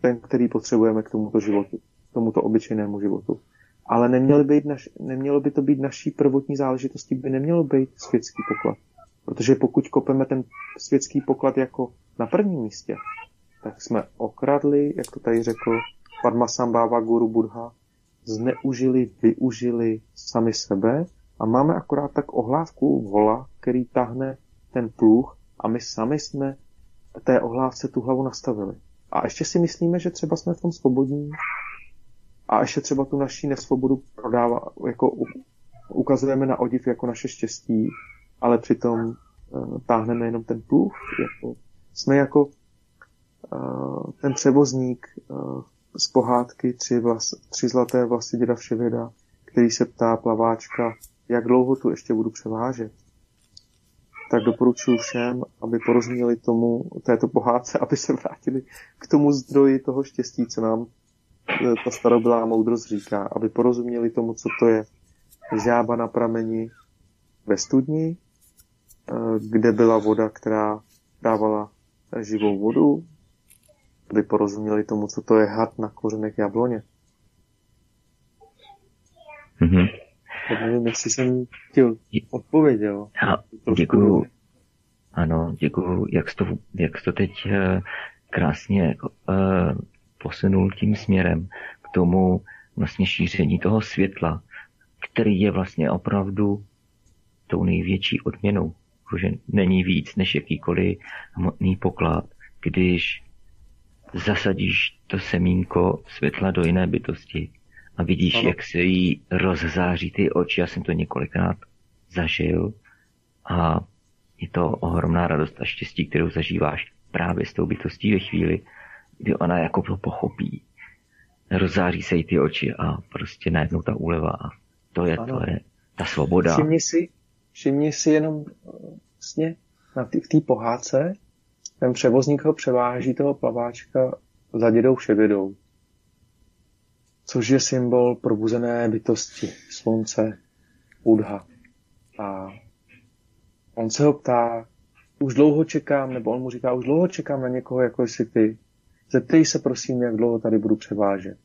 Speaker 2: ten, který potřebujeme k tomuto životu, k tomuto obyčejnému životu ale nemělo by, naš, nemělo by to být naší prvotní záležitostí, by nemělo být světský poklad. Protože pokud kopeme ten světský poklad jako na prvním místě, tak jsme okradli, jak to tady řekl Padmasambhava Guru Buddha, zneužili, využili sami sebe a máme akorát tak ohlávku vola, který tahne ten pluh a my sami jsme té ohlávce tu hlavu nastavili. A ještě si myslíme, že třeba jsme v tom svobodní, a ještě třeba tu naší nesvobodu prodává, jako ukazujeme na odiv jako naše štěstí, ale přitom uh, táhneme jenom ten pluh. Jako, jsme jako ten převozník z pohádky tři, vlas, tři zlaté vlasy děda Vševěda, který se ptá plaváčka, jak dlouho tu ještě budu převážet. Tak doporučuji všem, aby porozuměli tomu, této pohádce, aby se vrátili k tomu zdroji toho štěstí, co nám ta starobylá moudrost říká, aby porozuměli tomu, co to je žába na prameni ve studni, eh, kde byla voda, která dávala živou vodu, aby porozuměli tomu, co to je had na kořenech jabloně. Mm-hmm. Tak nevím, jestli jsem chtěl odpověděl.
Speaker 1: děkuju. Ano, děkuju, jak jsi to, jak jsi to teď uh, krásně uh, posunul tím směrem k tomu vlastně šíření toho světla, který je vlastně opravdu tou největší odměnou, že není víc než jakýkoliv hmotný poklad, když zasadíš to semínko světla do jiné bytosti a vidíš, ano. jak se jí rozzáří ty oči. Já jsem to několikrát zažil a je to ohromná radost a štěstí, kterou zažíváš právě s tou bytostí ve chvíli, kdy ona jako to pochopí. Rozzáří se jí ty oči a prostě najednou ta úleva a to je, ano. to je ta svoboda.
Speaker 2: Všimni si, všimni si jenom vlastně na tý, v té pohádce, ten převozník ho převáží toho plaváčka za dědou vševědou, což je symbol probuzené bytosti, slunce, Budha. A on se ho ptá, už dlouho čekám, nebo on mu říká, už dlouho čekám na někoho, jako jsi ty. Zeptej se prosím, jak dlouho tady budu převážet.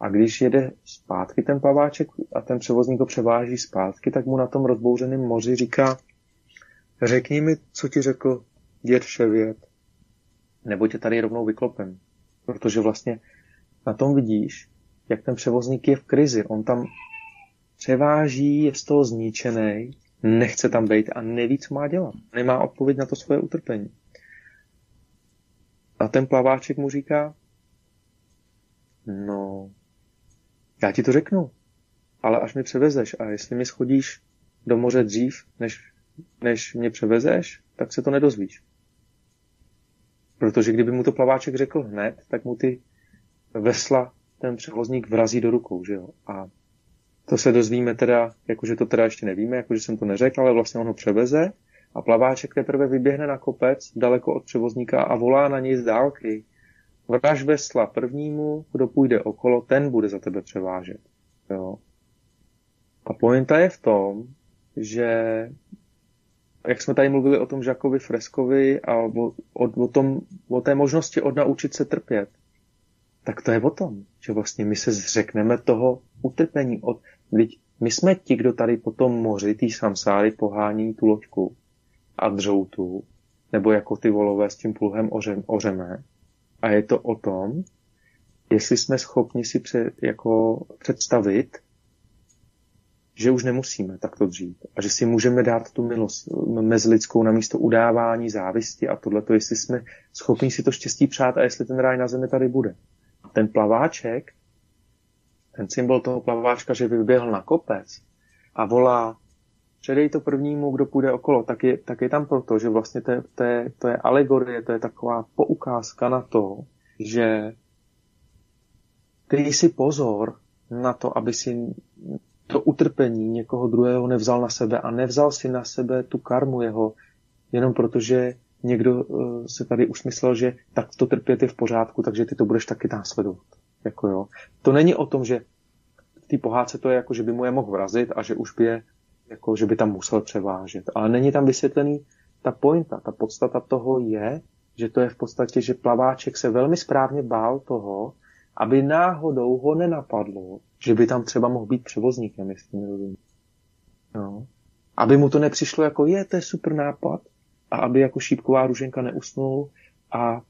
Speaker 2: A když jede zpátky ten plaváček a ten převozník ho převáží zpátky, tak mu na tom rozbouřeném moři říká, řekni mi, co ti řekl děd Vševěd, nebo tě tady rovnou vyklopem. Protože vlastně na tom vidíš, jak ten převozník je v krizi. On tam převáží, je z toho zničený, nechce tam být a neví, co má dělat. Nemá odpověď na to svoje utrpení. A ten plaváček mu říká, no, já ti to řeknu, ale až mi převezeš a jestli mi schodíš do moře dřív, než, než mě převezeš, tak se to nedozvíš. Protože kdyby mu to plaváček řekl hned, tak mu ty vesla ten převozník vrazí do rukou, že jo. A to se dozvíme teda, jakože to teda ještě nevíme, jakože jsem to neřekl, ale vlastně on ho převeze a plaváček teprve vyběhne na kopec daleko od převozníka a volá na něj z dálky. Vraž vesla prvnímu, kdo půjde okolo, ten bude za tebe převážet. Jo. A pointa je v tom, že jak jsme tady mluvili o tom Žakovi Freskovi a o, o, o, tom, o té možnosti odnaučit se trpět, tak to je o tom, že vlastně my se zřekneme toho utrpení. Od, My jsme ti, kdo tady po tom moři, tý samsáry, pohání tu loďku a držou tu, nebo jako ty volové s tím pluhem ořem, ořeme. A je to o tom, jestli jsme schopni si před, jako představit, že už nemusíme takto dřít a že si můžeme dát tu milost mezilidskou na místo udávání, závisti a tohleto, jestli jsme schopni si to štěstí přát a jestli ten ráj na zemi tady bude. Ten plaváček, ten symbol toho plaváčka, že vyběhl na kopec a volá předej to prvnímu, kdo půjde okolo, tak je, tak je tam proto, že vlastně to je, to, je, to je alegorie, to je taková poukázka na to, že dej si pozor na to, aby si to utrpení někoho druhého nevzal na sebe a nevzal si na sebe tu karmu jeho, jenom protože někdo uh, se tady už myslel, že tak to trpět je v pořádku, takže ty to budeš taky následovat. Jako jo. To není o tom, že v té pohádce to je jako, že by mu je mohl vrazit a že už by je, jako, že by tam musel převážet. Ale není tam vysvětlený ta pointa, ta podstata toho je, že to je v podstatě, že plaváček se velmi správně bál toho, aby náhodou ho nenapadlo, že by tam třeba mohl být převozníkem, jestli mi rozumí. No. Aby mu to nepřišlo jako, je, to je super nápad, a aby jako šípková ruženka neusnul a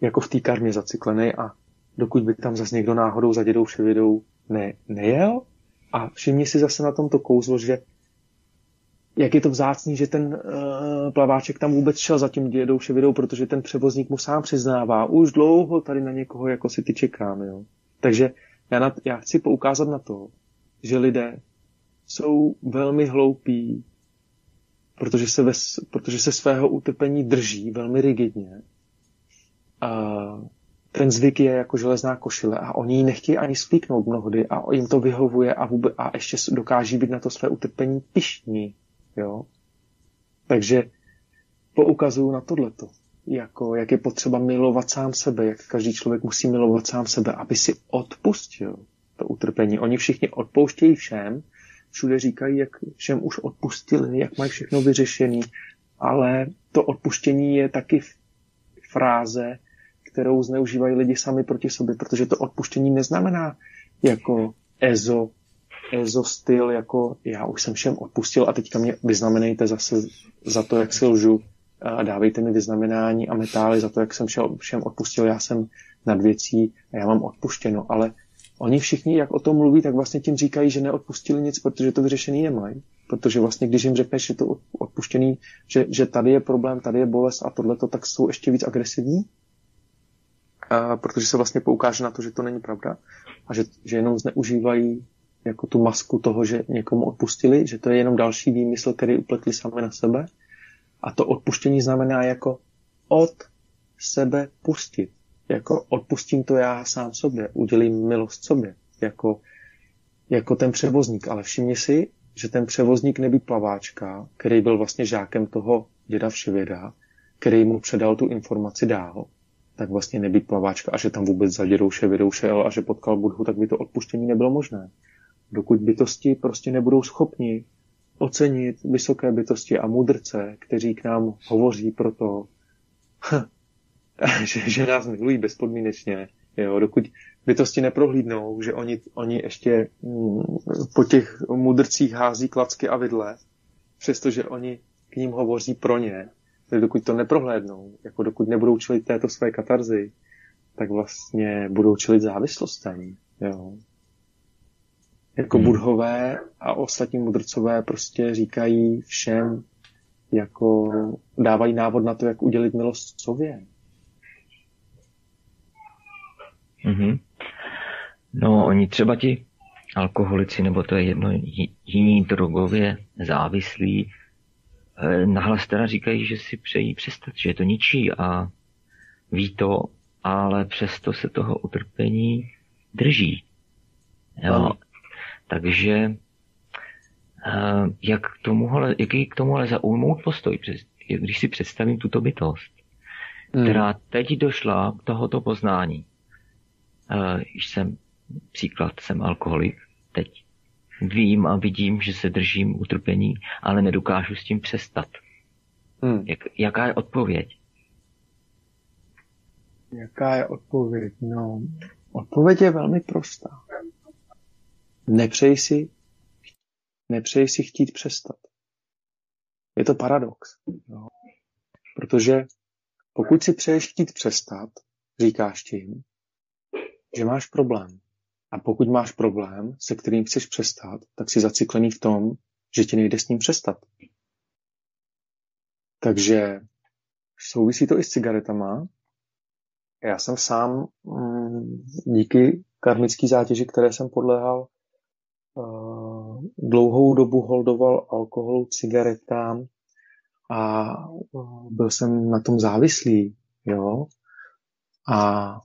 Speaker 2: jako v té karmě zacyklený a dokud by tam zase někdo náhodou za dědou vševědou ne, nejel. A všimni si zase na tomto kouzlo, že jak je to vzácný, že ten uh, plaváček tam vůbec šel za tím dědou vševědou, protože ten převozník mu sám přiznává, už dlouho tady na někoho jako si ty čekám. Jo. Takže já, na, já chci poukázat na to, že lidé jsou velmi hloupí, protože se, ve, protože se svého utrpení drží velmi rigidně. A ten zvyk je jako železná košile a oni ji nechtějí ani spíknout mnohdy a jim to vyhovuje a, vůbec, a ještě dokáží být na to své utrpení pišní. Jo? Takže poukazuju na tohleto. Jako, jak je potřeba milovat sám sebe, jak každý člověk musí milovat sám sebe, aby si odpustil to utrpení. Oni všichni odpouštějí všem, všude říkají, jak všem už odpustili, jak mají všechno vyřešený, ale to odpuštění je taky fráze, kterou zneužívají lidi sami proti sobě, protože to odpuštění neznamená jako ezo, ezo styl, jako já už jsem všem odpustil a teďka mě vyznamenejte zase za to, jak si lžu. A dávejte mi vyznamenání a metály za to, jak jsem všem odpustil, já jsem nad věcí a já mám odpuštěno, ale oni všichni, jak o tom mluví, tak vlastně tím říkají, že neodpustili nic, protože to vyřešený nemají. Protože vlastně, když jim řekneš, že to odpuštěný, že, že tady je problém, tady je bolest a tohleto, tak jsou ještě víc agresivní, a protože se vlastně poukáže na to, že to není pravda a že, že jenom zneužívají jako tu masku toho, že někomu odpustili, že to je jenom další výmysl, který upletli sami na sebe. A to odpuštění znamená jako od sebe pustit. Jako odpustím to já sám sobě, udělím milost sobě. Jako, jako ten převozník. Ale všimni si, že ten převozník nebyl plaváčka, který byl vlastně žákem toho děda Vševěda, který mu předal tu informaci dál, tak vlastně nebýt plaváčka a že tam vůbec za dědou Vševědou šel a že potkal Budhu, tak by to odpuštění nebylo možné. Dokud bytosti prostě nebudou schopni ocenit vysoké bytosti a mudrce, kteří k nám hovoří proto, že, že nás milují bezpodmínečně, jo, dokud bytosti neprohlídnou, že oni, oni ještě mm, po těch mudrcích hází klacky a vidle, přestože oni k ním hovoří pro ně, dokud to neprohlédnou, jako dokud nebudou čelit této své katarzy, tak vlastně budou čelit závislostem, jo. Jako hmm. budhové a ostatní mudrcové prostě říkají všem, jako dávají návod na to, jak udělit milost sobě.
Speaker 1: Mm-hmm. No, oni třeba ti alkoholici, nebo to je jedno, jiní drogově závislí, eh, nahlas teda říkají, že si přejí přestat, že je to ničí a ví to, ale přesto se toho utrpení drží. Jo. Takže eh, jak k tomuhle, jaký k tomuhle zaujmout postoj, když si představím tuto bytost, hmm. která teď došla k tohoto poznání. Když jsem, příklad, jsem alkoholik, teď vím a vidím, že se držím utrpení, ale nedokážu s tím přestat. Hmm. Jak, jaká je odpověď?
Speaker 2: Jaká je odpověď? No, odpověď je velmi prostá. Nepřej si nepřeješ si chtít přestat. Je to paradox. Jo? Protože pokud si přeješ chtít přestat, říkáš tím, že máš problém. A pokud máš problém, se kterým chceš přestat, tak si zaciklený v tom, že ti nejde s ním přestat. Takže souvisí to i s cigaretama. Já jsem sám mm, díky karmické zátěži, které jsem podléhal, dlouhou dobu holdoval alkoholu, cigaretám a byl jsem na tom závislý, jo. A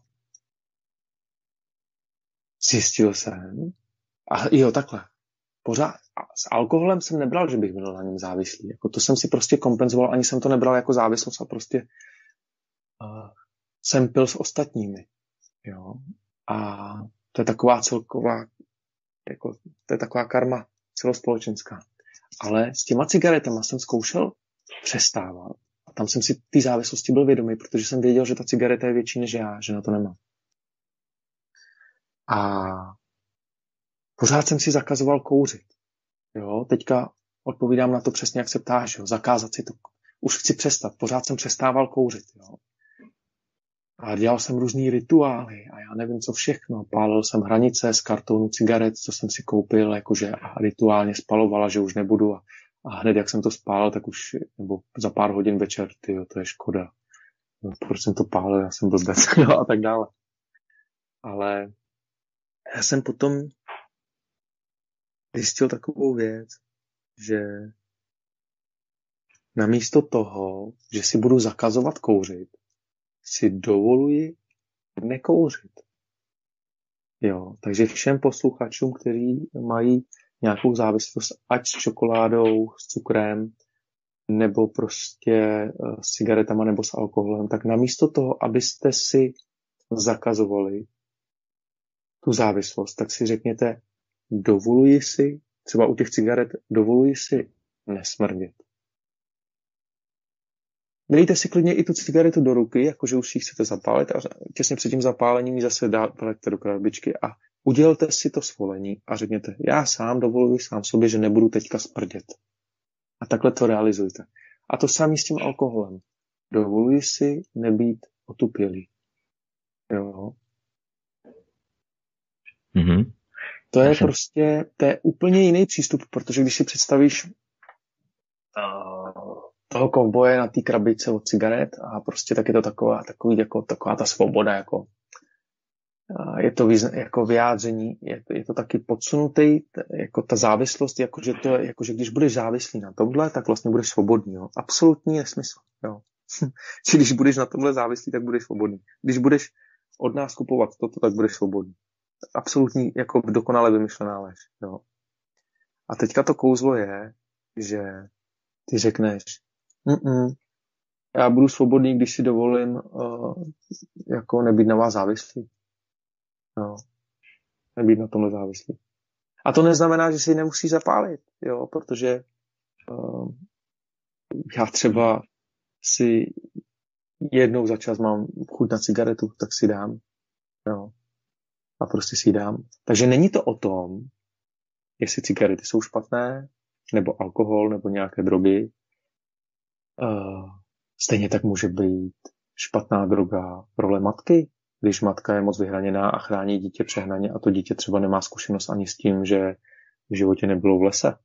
Speaker 2: zjistil jsem, a jo, takhle, pořád, s alkoholem jsem nebral, že bych byl na něm závislý. Jako to jsem si prostě kompenzoval, ani jsem to nebral jako závislost a prostě uh, jsem pil s ostatními. Jo? A to je taková celková, jako, to je taková karma celospolečenská. Ale s těma cigaretama jsem zkoušel přestávat. A tam jsem si ty závislosti byl vědomý, protože jsem věděl, že ta cigareta je větší než já, že na to nemám. A pořád jsem si zakazoval kouřit. Jo, teďka odpovídám na to přesně, jak se ptáš, jo, zakázat si to. Už chci přestat, pořád jsem přestával kouřit, jo. A dělal jsem různý rituály a já nevím, co všechno. Pálil jsem hranice z kartonu cigaret, co jsem si koupil, jakože a rituálně spalovala, že už nebudu. A, a hned, jak jsem to spálil, tak už, nebo za pár hodin večer, ty to je škoda. No, proč jsem to pálil, já jsem blbec, jo, a tak dále. Ale já jsem potom zjistil takovou věc, že namísto toho, že si budu zakazovat kouřit, si dovoluji nekouřit. Jo, takže všem posluchačům, kteří mají nějakou závislost, ať s čokoládou, s cukrem, nebo prostě eh, s cigaretama nebo s alkoholem, tak namísto toho, abyste si zakazovali tu závislost, tak si řekněte, dovoluji si, třeba u těch cigaret, dovoluji si nesmrdět. Dejte si klidně i tu cigaretu do ruky, jakože už ji chcete zapálit a těsně před tím zapálením ji zase dáte do krabičky a udělte si to svolení a řekněte, já sám dovoluji sám sobě, že nebudu teďka smrdět. A takhle to realizujte. A to samý s tím alkoholem. Dovoluji si nebýt otupělý. Jo. Mm-hmm. To je jsem... prostě, to je úplně jiný přístup, protože když si představíš uh, toho kovboje na té krabice od cigaret a prostě tak je to taková, takový, jako, taková ta svoboda, jako je to význa, jako vyjádření, je to, je to taky podsunutý, jako ta závislost, jako že, to, jako že když budeš závislý na tomhle, tak vlastně budeš svobodný. Jo? Absolutní nesmysl. Jo? Či když budeš na tomhle závislý, tak budeš svobodný. Když budeš od nás kupovat toto, tak budeš svobodný absolutní, jako dokonale vymyšlená lež. Jo. A teďka to kouzlo je, že ty řekneš, Mm-mm, já budu svobodný, když si dovolím uh, jako nebýt na vás závislý. No. Nebýt na tomhle závislý. A to neznamená, že si nemusí zapálit, jo, protože uh, já třeba si jednou za čas mám chuť na cigaretu, tak si dám. Jo a prostě si dám. Takže není to o tom, jestli cigarety jsou špatné, nebo alkohol, nebo nějaké drogy. Uh, stejně tak může být špatná droga role matky, když matka je moc vyhraněná a chrání dítě přehnaně a to dítě třeba nemá zkušenost ani s tím, že v životě nebylo v lese,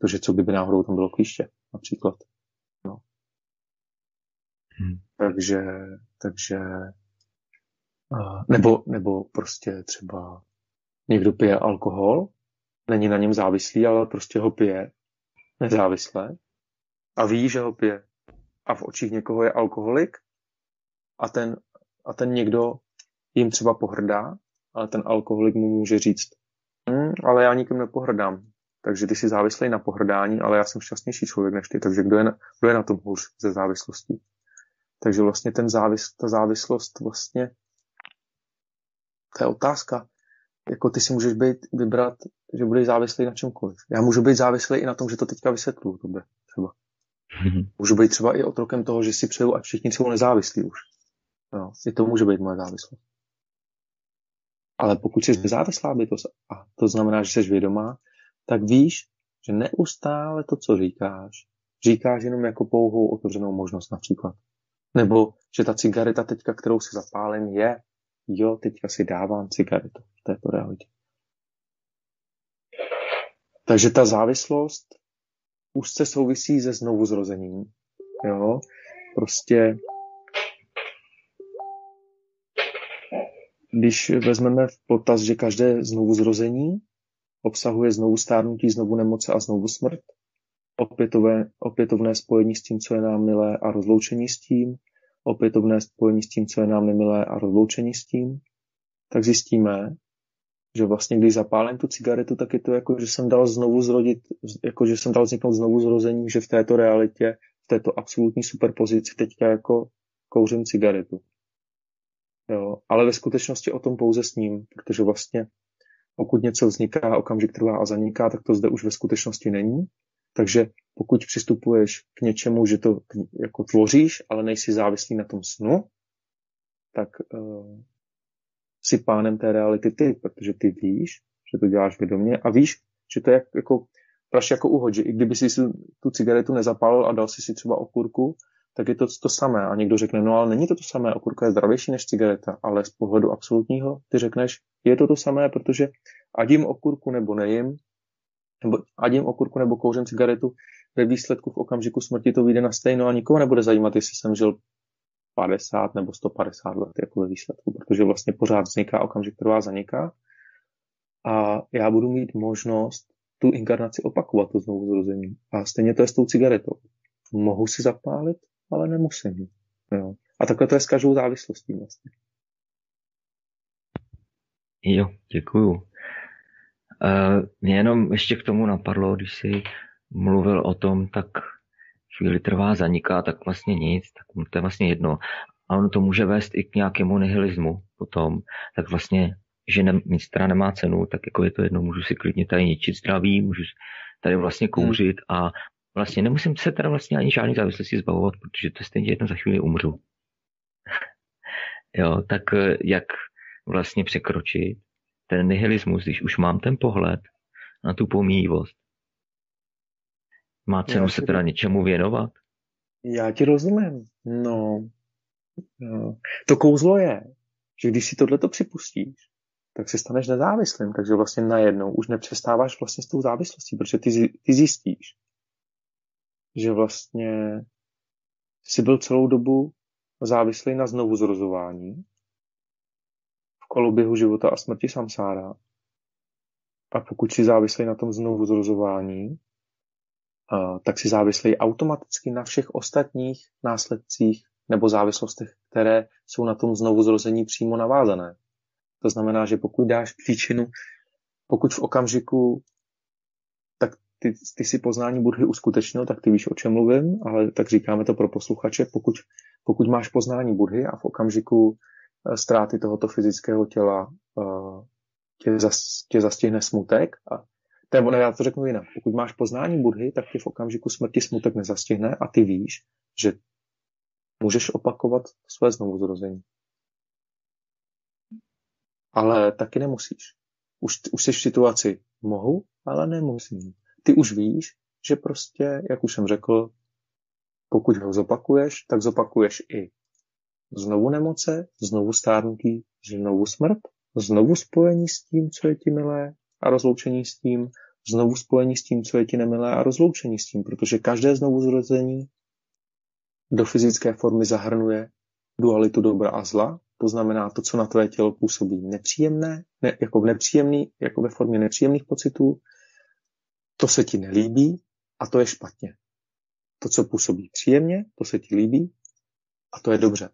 Speaker 2: protože co kdyby náhodou tam bylo klíště, například. No. Hmm. Takže, takže nebo, nebo prostě třeba někdo pije alkohol, není na něm závislý, ale prostě ho pije nezávisle a ví, že ho pije. A v očích někoho je alkoholik a ten, a ten někdo jim třeba pohrdá, ale ten alkoholik mu může říct, hm, ale já nikým nepohrdám. Takže ty jsi závislý na pohrdání, ale já jsem šťastnější člověk než ty, takže kdo je na, kdo je na tom hůř ze závislostí? Takže vlastně ten závis, ta závislost vlastně to je otázka. Jako ty si můžeš být, vybrat, že budeš závislý na čemkoliv. Já můžu být závislý i na tom, že to teďka vysvětluju tobě třeba. Můžu být třeba i otrokem toho, že si přeju, a všichni jsou nezávislí už. No, i to může být moje závislost. Ale pokud jsi nezávislá bytost, a to znamená, že jsi vědomá, tak víš, že neustále to, co říkáš, říkáš jenom jako pouhou otevřenou možnost například. Nebo že ta cigareta teďka, kterou si zapálím, je, jo, teďka si dávám cigaretu v této realitě. Takže ta závislost úzce souvisí se znovu zrozením. Jo? Prostě když vezmeme v potaz, že každé znovu zrození obsahuje znovu stárnutí, znovu nemoce a znovu smrt, opětové, opětovné spojení s tím, co je nám milé a rozloučení s tím, opětovné spojení s tím, co je nám nemilé a rozloučení s tím, tak zjistíme, že vlastně když zapálím tu cigaretu, tak je to jako, že jsem dal znovu zrodit, jako že jsem dal vzniknout znovu zrození, že v této realitě, v této absolutní superpozici teďka jako kouřím cigaretu. Jo, ale ve skutečnosti o tom pouze s ním, protože vlastně pokud něco vzniká, okamžik trvá a zaniká, tak to zde už ve skutečnosti není. Takže pokud přistupuješ k něčemu, že to jako tvoříš, ale nejsi závislý na tom snu, tak uh, si pánem té reality ty, protože ty víš, že to děláš vědomě a víš, že to je jako praš jako uhod, že i kdyby si tu cigaretu nezapálil a dal si si třeba okurku, tak je to to samé. A někdo řekne, no ale není to to samé, okurka je zdravější než cigareta, ale z pohledu absolutního ty řekneš, je to to samé, protože ať jim okurku nebo nejím, nebo ať jim okurku nebo kouřím cigaretu, ve výsledku v okamžiku smrti to vyjde na stejno a nikoho nebude zajímat, jestli jsem žil 50 nebo 150 let jako ve výsledku, protože vlastně pořád vzniká okamžik, trvá zaniká a já budu mít možnost tu inkarnaci opakovat, to znovu zrození. A stejně to je s tou cigaretou. Mohu si zapálit, ale nemusím. Jo. A takhle to je s každou závislostí vlastně.
Speaker 1: Jo, děkuju. Uh, mě jenom ještě k tomu napadlo, když jsi mluvil o tom, tak chvíli trvá, zaniká, tak vlastně nic, tak to je vlastně jedno. A ono to může vést i k nějakému nihilismu potom, tak vlastně, že ne, nic teda nemá cenu, tak jako je to jedno, můžu si klidně tady ničit zdraví, můžu tady vlastně hmm. kouřit a vlastně nemusím se teda vlastně ani žádný závislosti zbavovat, protože to stejně jedno za chvíli umřu. jo, tak eh, jak vlastně překročit ten nihilismus, když už mám ten pohled na tu pomíjivost, má cenu se teda něčemu věnovat?
Speaker 2: Já ti rozumím. No, no. To kouzlo je, že když si tohleto připustíš, tak se staneš nezávislým, takže vlastně najednou už nepřestáváš vlastně s tou závislostí, protože ty, ty zjistíš, že vlastně jsi byl celou dobu závislý na znovu zrozování v koloběhu života a smrti samsára. A pokud jsi závislý na tom znovu zrozování, tak si závislí automaticky na všech ostatních následcích nebo závislostech, které jsou na tom znovu zrození přímo navázané. To znamená, že pokud dáš příčinu, pokud v okamžiku, tak ty, ty si poznání Budhy uskutečnil, tak ty víš, o čem mluvím, ale tak říkáme to pro posluchače, pokud, pokud máš poznání Budhy a v okamžiku eh, ztráty tohoto fyzického těla uh, tě, zas, tě zastihne smutek a nebo ne, já to řeknu jinak. Pokud máš poznání Budhy, tak ti v okamžiku smrti smutek nezastihne a ty víš, že můžeš opakovat své znovuzrození. Ale taky nemusíš. Už, už jsi v situaci mohu, ale nemusím. Ty už víš, že prostě, jak už jsem řekl, pokud ho zopakuješ, tak zopakuješ i znovu nemoce, znovu stárnutí, znovu smrt, znovu spojení s tím, co je ti milé, a rozloučení s tím, znovu spojení s tím, co je ti nemilé a rozloučení s tím, protože každé znovu zrození do fyzické formy zahrnuje dualitu dobra a zla, to znamená to, co na tvé tělo působí nepříjemné, ne, jako, v nepříjemný, jako ve formě nepříjemných pocitů, to se ti nelíbí a to je špatně. To, co působí příjemně, to se ti líbí a to je dobře.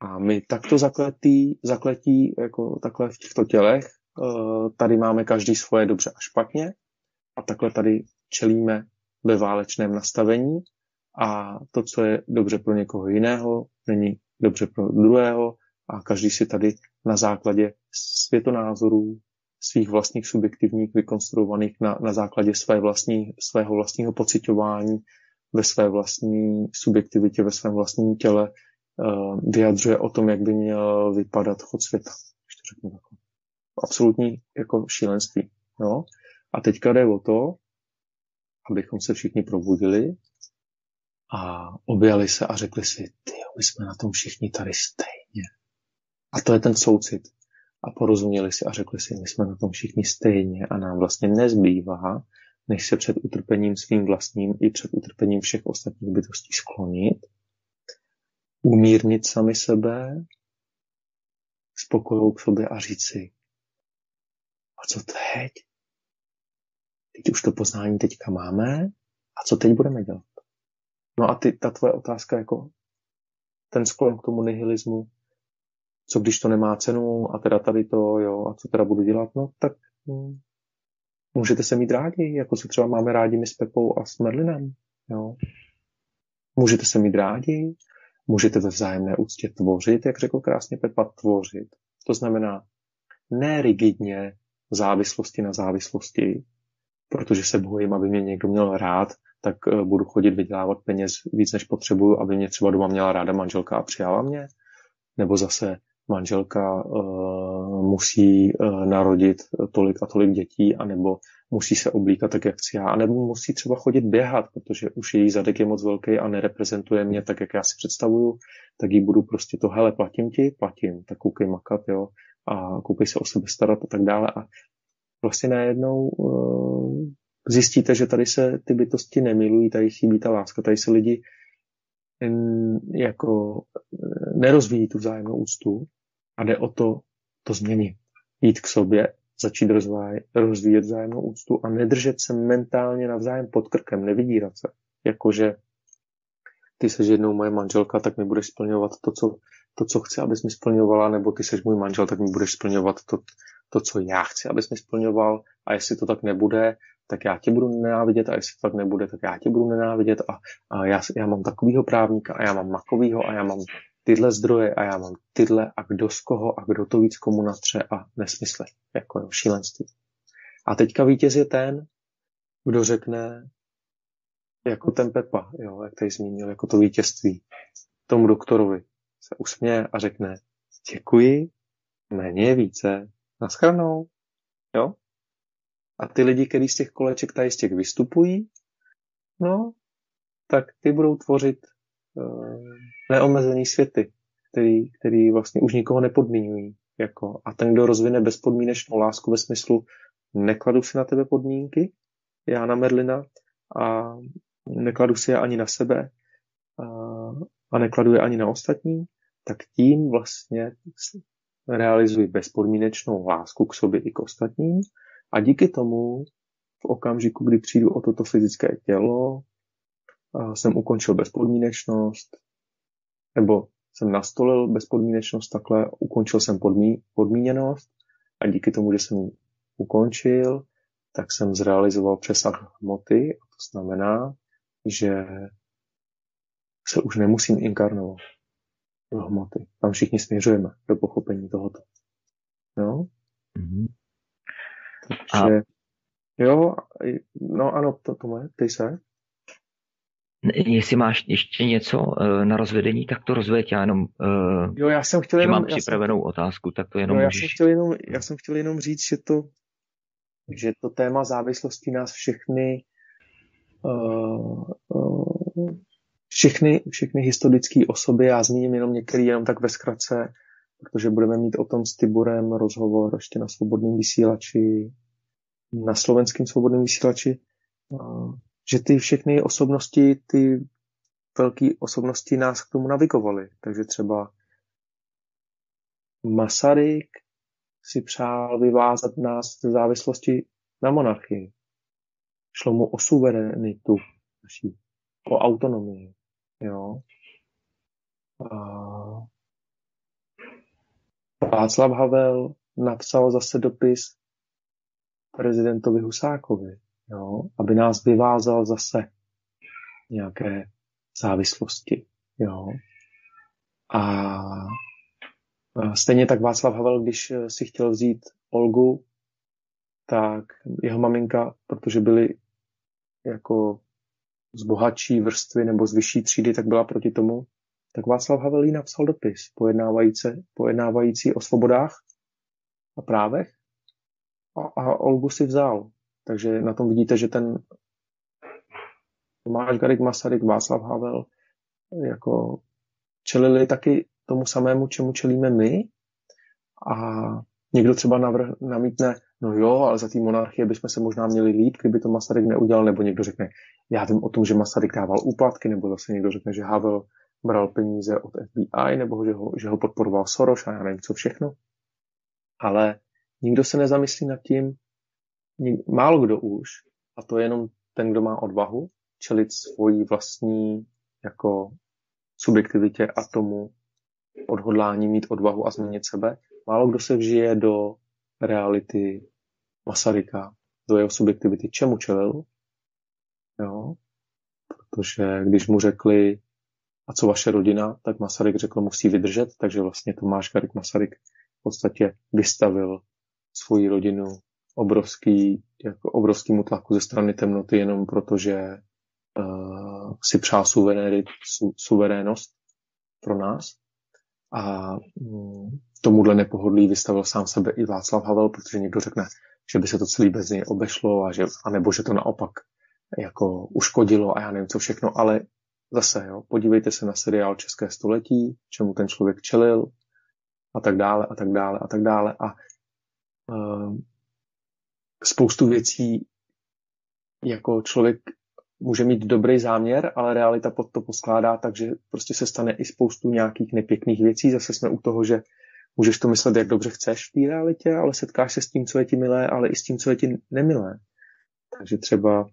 Speaker 2: A my takto zakletí, zakletí jako takhle v těchto tělech tady máme každý svoje dobře a špatně a takhle tady čelíme ve válečném nastavení a to, co je dobře pro někoho jiného, není dobře pro druhého a každý si tady na základě světonázorů, svých vlastních subjektivních, vykonstruovaných na, na základě své vlastní, svého vlastního pocitování, ve své vlastní subjektivitě, ve svém vlastním těle uh, vyjadřuje o tom, jak by měl vypadat chod světa. To řeknu takhle absolutní jako šílenství. Jo? A teďka jde o to, abychom se všichni probudili a objali se a řekli si, ty, my jsme na tom všichni tady stejně. A to je ten soucit. A porozuměli si a řekli si, my jsme na tom všichni stejně a nám vlastně nezbývá, než se před utrpením svým vlastním i před utrpením všech ostatních bytostí sklonit, umírnit sami sebe, spokojou k sobě a říct si, a co teď? Teď už to poznání teďka máme a co teď budeme dělat? No a ty, ta tvoje otázka, jako ten sklon k tomu nihilismu, co když to nemá cenu a teda tady to, jo, a co teda budu dělat, no tak hm, můžete se mít rádi, jako se třeba máme rádi my s Pepou a s Merlinem, jo. Můžete se mít rádi, můžete ve vzájemné úctě tvořit, jak řekl krásně Pepa, tvořit. To znamená ne rigidně závislosti na závislosti, protože se bojím, aby mě někdo měl rád, tak eh, budu chodit vydělávat peněz víc, než potřebuju, aby mě třeba doma měla ráda manželka a přijala mě. Nebo zase manželka uh, musí uh, narodit tolik a tolik dětí, anebo musí se oblíkat tak, jak chci já, anebo musí třeba chodit běhat, protože už její zadek je moc velký a nereprezentuje mě tak, jak já si představuju, tak jí budu prostě to, hele, platím ti, platím, tak koukej makat, jo, a koukej se o sebe starat a tak dále. A vlastně najednou uh, zjistíte, že tady se ty bytosti nemilují, tady chybí ta láska, tady se lidi jako nerozvíjí tu vzájemnou úctu a jde o to, to změnit. Jít k sobě, začít rozváj, rozvíjet vzájemnou úctu a nedržet se mentálně navzájem pod krkem, nevydírat se. Jakože ty seš jednou moje manželka, tak mi budeš splňovat to, co, to, co chci, abys mi splňovala, nebo ty seš můj manžel, tak mi budeš splňovat to, to, co já chci, abys mi splňoval. A jestli to tak nebude, tak já tě budu nenávidět a jestli to tak nebude, tak já tě budu nenávidět. A, a já, já mám takovýho právníka a já mám makovýho a já mám tyhle zdroje a já mám tyhle a kdo z koho a kdo to víc komu natře a nesmysly, jako jo, šílenství. A teďka vítěz je ten, kdo řekne, jako ten Pepa, jo, jak tady zmínil, jako to vítězství, tomu doktorovi se usměje a řekne, děkuji, méně je více, naschranou, jo. A ty lidi, kteří z těch koleček tady z těch vystupují, no, tak ty budou tvořit uh, neomezený světy, který, který vlastně už nikoho nepodmínují. Jako, a ten, kdo rozvine bezpodmínečnou lásku ve smyslu nekladu si na tebe podmínky, já na Merlina, a nekladu si je ani na sebe a, a nekladu je ani na ostatní, tak tím vlastně realizuji bezpodmínečnou lásku k sobě i k ostatním a díky tomu v okamžiku, kdy přijdu o toto fyzické tělo, jsem ukončil bezpodmínečnost, nebo jsem nastolil bezpodmínečnost takhle, ukončil jsem podmí, podmíněnost a díky tomu, že jsem ji ukončil, tak jsem zrealizoval přesah hmoty a to znamená, že se už nemusím inkarnovat do hmoty. Tam všichni směřujeme do pochopení tohoto. No? Mm-hmm. Takže, a... jo, no ano, to, to má, ty se.
Speaker 1: Jestli máš ještě něco uh, na rozvedení, tak to rozveď. Já jenom, uh,
Speaker 2: jo, já jsem chtěl jenom,
Speaker 1: mám připravenou jsem, otázku, tak to jenom
Speaker 2: jo, já
Speaker 1: můžeš...
Speaker 2: Jsem chtěl jenom, já jsem chtěl jenom říct, že to, že to téma závislosti nás všechny uh, uh, všechny, všechny historické osoby, já zmíním jenom některý jenom tak ve zkratce, protože budeme mít o tom s Tiborem rozhovor ještě na svobodném vysílači, na slovenském svobodném vysílači, že ty všechny osobnosti, ty velké osobnosti nás k tomu navigovaly. Takže třeba Masaryk si přál vyvázat nás ze závislosti na monarchii. Šlo mu o suverenitu naší, o autonomii. Jo. A Václav Havel napsal zase dopis prezidentovi Husákovi, jo, aby nás vyvázal zase nějaké závislosti. Jo. A stejně tak Václav Havel, když si chtěl vzít Olgu, tak jeho maminka, protože byli jako z bohatší vrstvy nebo z vyšší třídy, tak byla proti tomu, tak Václav Havel jí napsal dopis pojednávající, pojednávající o svobodách a právech. A, a Olgu si vzal. Takže na tom vidíte, že ten Tomáš Garik Masaryk, Václav Havel jako čelili taky tomu samému, čemu čelíme my. A někdo třeba navrh, namítne, no jo, ale za té monarchie bychom se možná měli líp, kdyby to Masaryk neudělal, nebo někdo řekne, já vím o tom, že Masaryk dával úplatky, nebo zase někdo řekne, že Havel bral peníze od FBI, nebo že ho, že ho podporoval Soros a já nevím co všechno. Ale nikdo se nezamyslí nad tím, málo kdo už, a to je jenom ten, kdo má odvahu, čelit svojí vlastní jako subjektivitě a tomu odhodlání mít odvahu a změnit sebe. Málo kdo se vžije do reality Masaryka, do jeho subjektivity, čemu čelil. Jo? Protože když mu řekli, a co vaše rodina, tak Masaryk řekl, musí vydržet, takže vlastně Tomáš Garik Masaryk v podstatě vystavil svoji rodinu obrovský, jako obrovskýmu tlaku ze strany temnoty jenom proto, že uh, si přál su, suverénost pro nás. A um, tomuhle nepohodlí vystavil sám sebe i Václav Havel, protože někdo řekne, že by se to celý bez něj obešlo a že, anebo že to naopak jako uškodilo a já nevím co všechno, ale zase, jo, podívejte se na seriál České století, čemu ten člověk čelil a tak dále a tak dále a tak dále a uh, spoustu věcí jako člověk může mít dobrý záměr, ale realita pod to poskládá, takže prostě se stane i spoustu nějakých nepěkných věcí. Zase jsme u toho, že můžeš to myslet, jak dobře chceš v té realitě, ale setkáš se s tím, co je ti milé, ale i s tím, co je ti nemilé. Takže třeba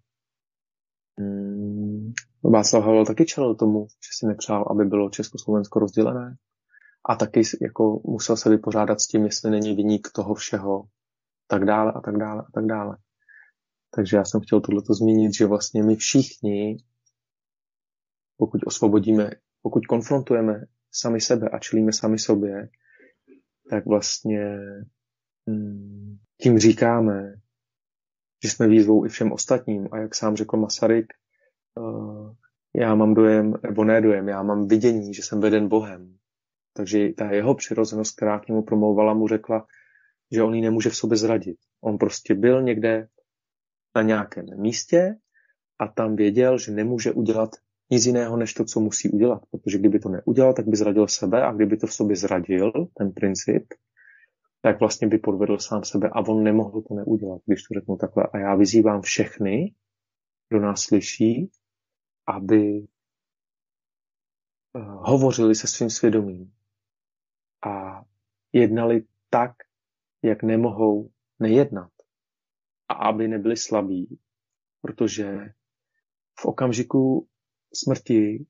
Speaker 2: hmm, Václav Havel taky čelil tomu, že si nepřál, aby bylo Československo rozdělené. A taky jako musel se vypořádat s tím, jestli není vyník toho všeho, tak dále a tak dále a tak dále. Takže já jsem chtěl tohleto zmínit, že vlastně my všichni, pokud osvobodíme, pokud konfrontujeme sami sebe a čelíme sami sobě, tak vlastně hmm, tím říkáme, že jsme výzvou i všem ostatním. A jak sám řekl Masaryk, uh, já mám dojem, nebo ne dojem, já mám vidění, že jsem veden Bohem. Takže ta jeho přirozenost, která k němu promlouvala, mu řekla, že on ji nemůže v sobě zradit. On prostě byl někde na nějakém místě a tam věděl, že nemůže udělat nic jiného, než to, co musí udělat. Protože kdyby to neudělal, tak by zradil sebe a kdyby to v sobě zradil, ten princip, tak vlastně by podvedl sám sebe a on nemohl to neudělat, když to řeknu takhle. A já vyzývám všechny, kdo nás slyší, aby eh, hovořili se svým svědomím a jednali tak, jak nemohou nejednat a aby nebyli slabí, protože v okamžiku smrti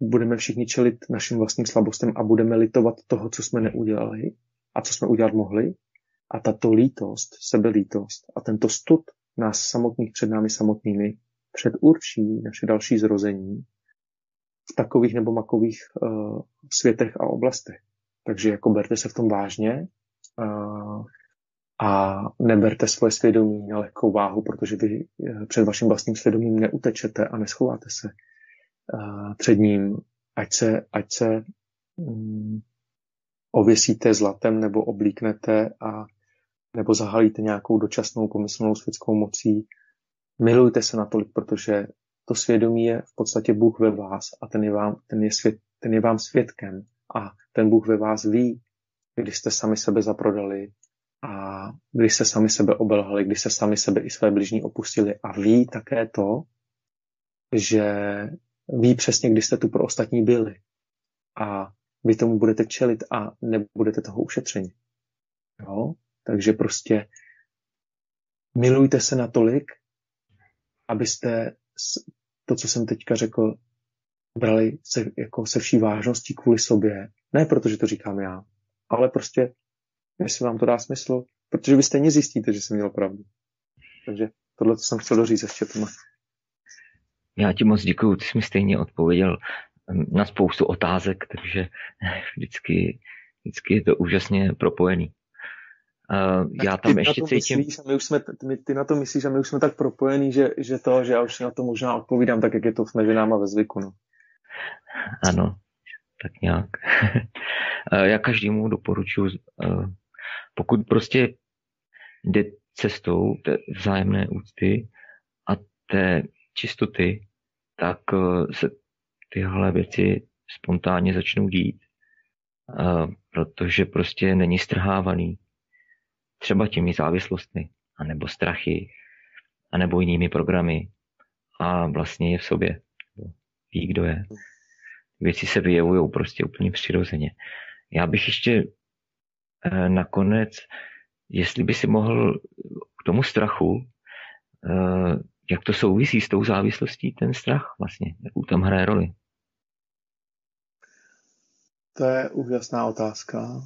Speaker 2: budeme všichni čelit našim vlastním slabostem a budeme litovat toho, co jsme neudělali a co jsme udělat mohli. A tato lítost, sebelítost a tento stud nás samotných před námi samotnými předurčí naše další zrození v takových nebo makových uh, světech a oblastech. Takže jako berte se v tom vážně uh, a neberte svoje svědomí na lehkou váhu, protože vy uh, před vaším vlastním svědomím neutečete a neschováte se uh, před ním, ať se, ať se um, ověsíte zlatem nebo oblíknete a nebo zahalíte nějakou dočasnou pomyslnou světskou mocí. Milujte se natolik, protože to svědomí je v podstatě Bůh ve vás a ten je vám, ten je svět, ten je vám svědkem a ten Bůh ve vás ví, když jste sami sebe zaprodali a když jste sami sebe obelhali, když jste sami sebe i své bližní opustili a ví také to, že ví přesně, kdy jste tu pro ostatní byli. A vy tomu budete čelit a nebudete toho ušetřeni. Jo? Takže prostě milujte se natolik, abyste to, co jsem teďka řekl, brali se, jako se vší vážností kvůli sobě. Ne protože to říkám já, ale prostě, jestli vám to dá smysl, protože vy stejně zjistíte, že jsem měl pravdu. Takže tohle jsem chtěl doříct ještě tomu.
Speaker 1: Já ti moc děkuji, ty jsi mi stejně odpověděl na spoustu otázek, takže vždycky, vždycky je to úžasně propojený. Uh, já tam
Speaker 2: ty
Speaker 1: ještě
Speaker 2: na to
Speaker 1: cítím...
Speaker 2: Myslíš, a my už jsme, ty, ty na to myslíš, a my už jsme tak propojení, že, že to, že já už na to možná odpovídám tak, jak je to s ženáma ve zvyku. No.
Speaker 1: Ano, tak nějak. já každému doporučuji, pokud prostě jde cestou té vzájemné úcty a té čistoty tak eh, se tyhle věci spontánně začnou dít, protože prostě není strhávaný třeba těmi závislostmi, anebo strachy, anebo jinými programy a vlastně je v sobě. Ví, kdo je. Věci se vyjevují prostě úplně přirozeně. Já bych ještě eh, nakonec, jestli by si mohl k tomu strachu, eh, jak to souvisí s tou závislostí, ten strach vlastně, jakou tam hraje roli?
Speaker 2: To je úžasná otázka.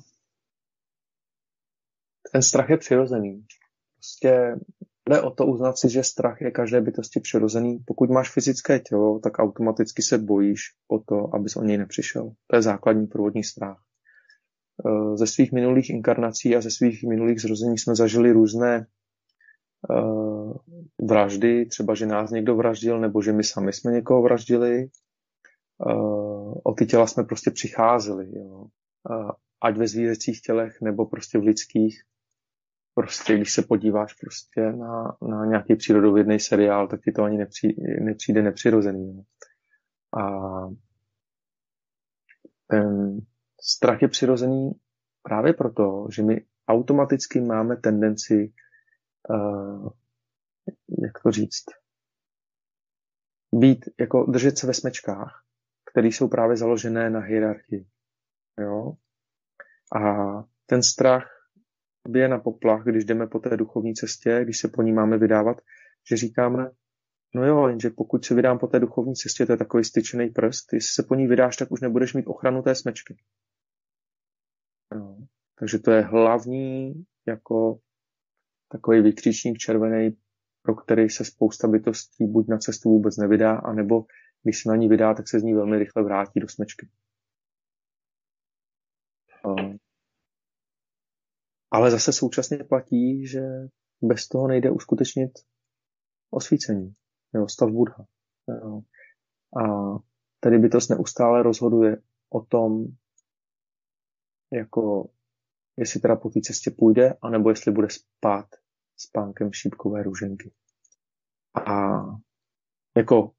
Speaker 2: Ten strach je přirozený. Prostě jde o to uznat si, že strach je každé bytosti přirozený. Pokud máš fyzické tělo, tak automaticky se bojíš o to, abys o něj nepřišel. To je základní průvodní strach. Eh, ze svých minulých inkarnací a ze svých minulých zrození jsme zažili různé uh, vraždy, třeba, že nás někdo vraždil, nebo že my sami jsme někoho vraždili. Uh, o ty těla jsme prostě přicházeli. Jo. Ať ve zvířecích tělech, nebo prostě v lidských. Prostě, když se podíváš prostě na, na nějaký přírodovědný seriál, tak ti to ani nepřijde, nepřijde nepřirozený. Jo. A ten strach je přirozený právě proto, že my automaticky máme tendenci, uh, jak to říct, být, jako držet se ve smečkách, které jsou právě založené na hierarchii. Jo? A ten strach bije na poplach, když jdeme po té duchovní cestě, když se po ní máme vydávat, že říkáme, no jo, jenže pokud se vydám po té duchovní cestě, to je takový styčený prst, jestli se po ní vydáš, tak už nebudeš mít ochranu té smečky. No. Takže to je hlavní jako takový vykřičník červený, pro který se spousta bytostí buď na cestu vůbec nevydá, anebo když se na ní vydá, tak se z ní velmi rychle vrátí do smečky. Ale zase současně platí, že bez toho nejde uskutečnit osvícení, nebo stav Buddha. Jo. A tady bytost neustále rozhoduje o tom, jako jestli teda po té cestě půjde, anebo jestli bude spát s pánkem šípkové růženky. A jako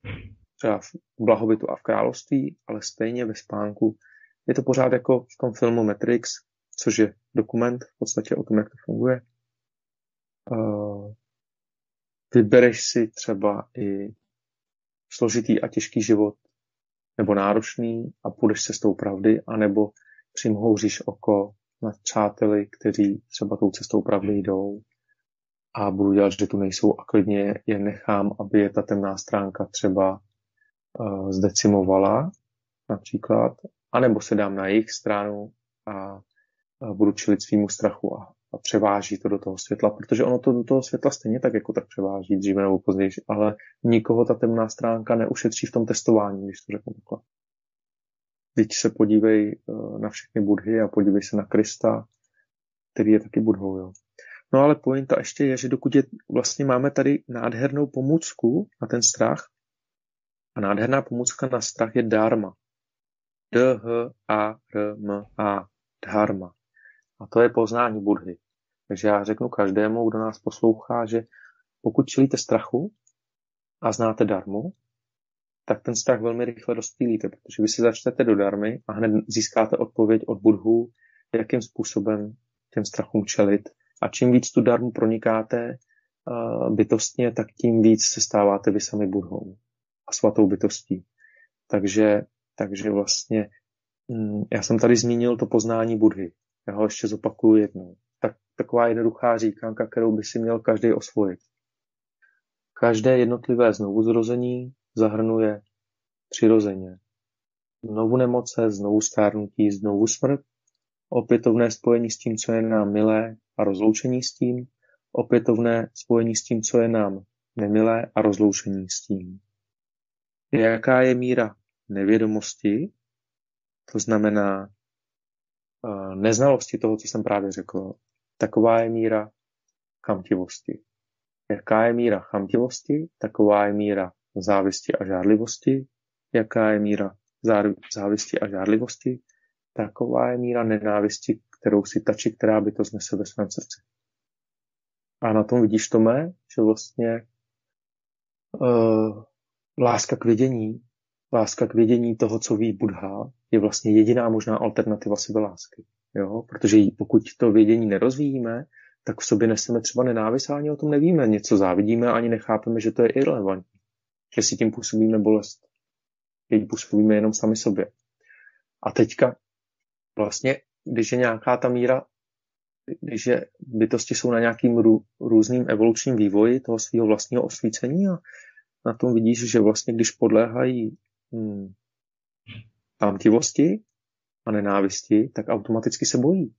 Speaker 2: třeba v blahobytu a v království, ale stejně ve spánku je to pořád jako v tom filmu Matrix, což je dokument v podstatě o tom, jak to funguje. Uh, vybereš si třeba i složitý a těžký život, nebo náročný a půjdeš cestou pravdy, anebo přimhouříš oko nad přáteli, kteří třeba tou cestou pravdy jdou a budu dělat, že tu nejsou a klidně je nechám, aby je ta temná stránka třeba uh, zdecimovala například, anebo se dám na jejich stranu a budu čelit svýmu strachu a, a převáží to do toho světla, protože ono to do toho světla stejně tak jako tak převáží dříve nebo později, ale nikoho ta temná stránka neušetří v tom testování, když to řeknu takhle. Teď se podívej eh, na všechny budhy a podívej se na Krista, který je taky budhou. Jo. No ale pointa ještě je, že dokud je, vlastně máme tady nádhernou pomůcku na ten strach, a nádherná pomůcka na strach je dharma. D-H-A-R-M-A. Dharma. A to je poznání Budhy. Takže já řeknu každému, kdo nás poslouchá, že pokud čelíte strachu a znáte darmu, tak ten strach velmi rychle rozptýlíte, protože vy si začnete do darmy a hned získáte odpověď od Budhu, jakým způsobem těm strachům čelit. A čím víc tu darmu pronikáte uh, bytostně, tak tím víc se stáváte vy sami Budhou a svatou bytostí. Takže, takže vlastně hm, já jsem tady zmínil to poznání Budhy. Já ho ještě zopakuju jednou. Tak, taková jednoduchá říkanka, kterou by si měl každý osvojit. Každé jednotlivé znovuzrození zahrnuje přirozeně znovu nemoce, znovu stárnutí, znovu smrt, opětovné spojení s tím, co je nám milé a rozloučení s tím, opětovné spojení s tím, co je nám nemilé a rozloučení s tím. Jaká je míra nevědomosti, to znamená neznalosti toho, co jsem právě řekl, taková je míra chamtivosti. Jaká je míra chamtivosti, taková je míra závisti a žádlivosti. Jaká je míra závisti a žádlivosti, taková je míra nenávisti, kterou si tačí, která by to znese ve svém srdci. A na tom vidíš, Tome, že vlastně uh, láska k vědění, láska k vědění toho, co ví Buddha, je vlastně jediná možná alternativa sebelásky. Jo? Protože pokud to vědění nerozvíjíme, tak v sobě neseme třeba nenávist a ani o tom nevíme. Něco závidíme ani nechápeme, že to je irrelevantní. Že si tím působíme bolest. Že působíme jenom sami sobě. A teďka vlastně, když je nějaká ta míra, když je, bytosti jsou na nějakým rů, různým evolučním vývoji toho svého vlastního osvícení a na tom vidíš, že vlastně když podléhají hmm, chamtivosti a nenávisti, tak automaticky se bojí.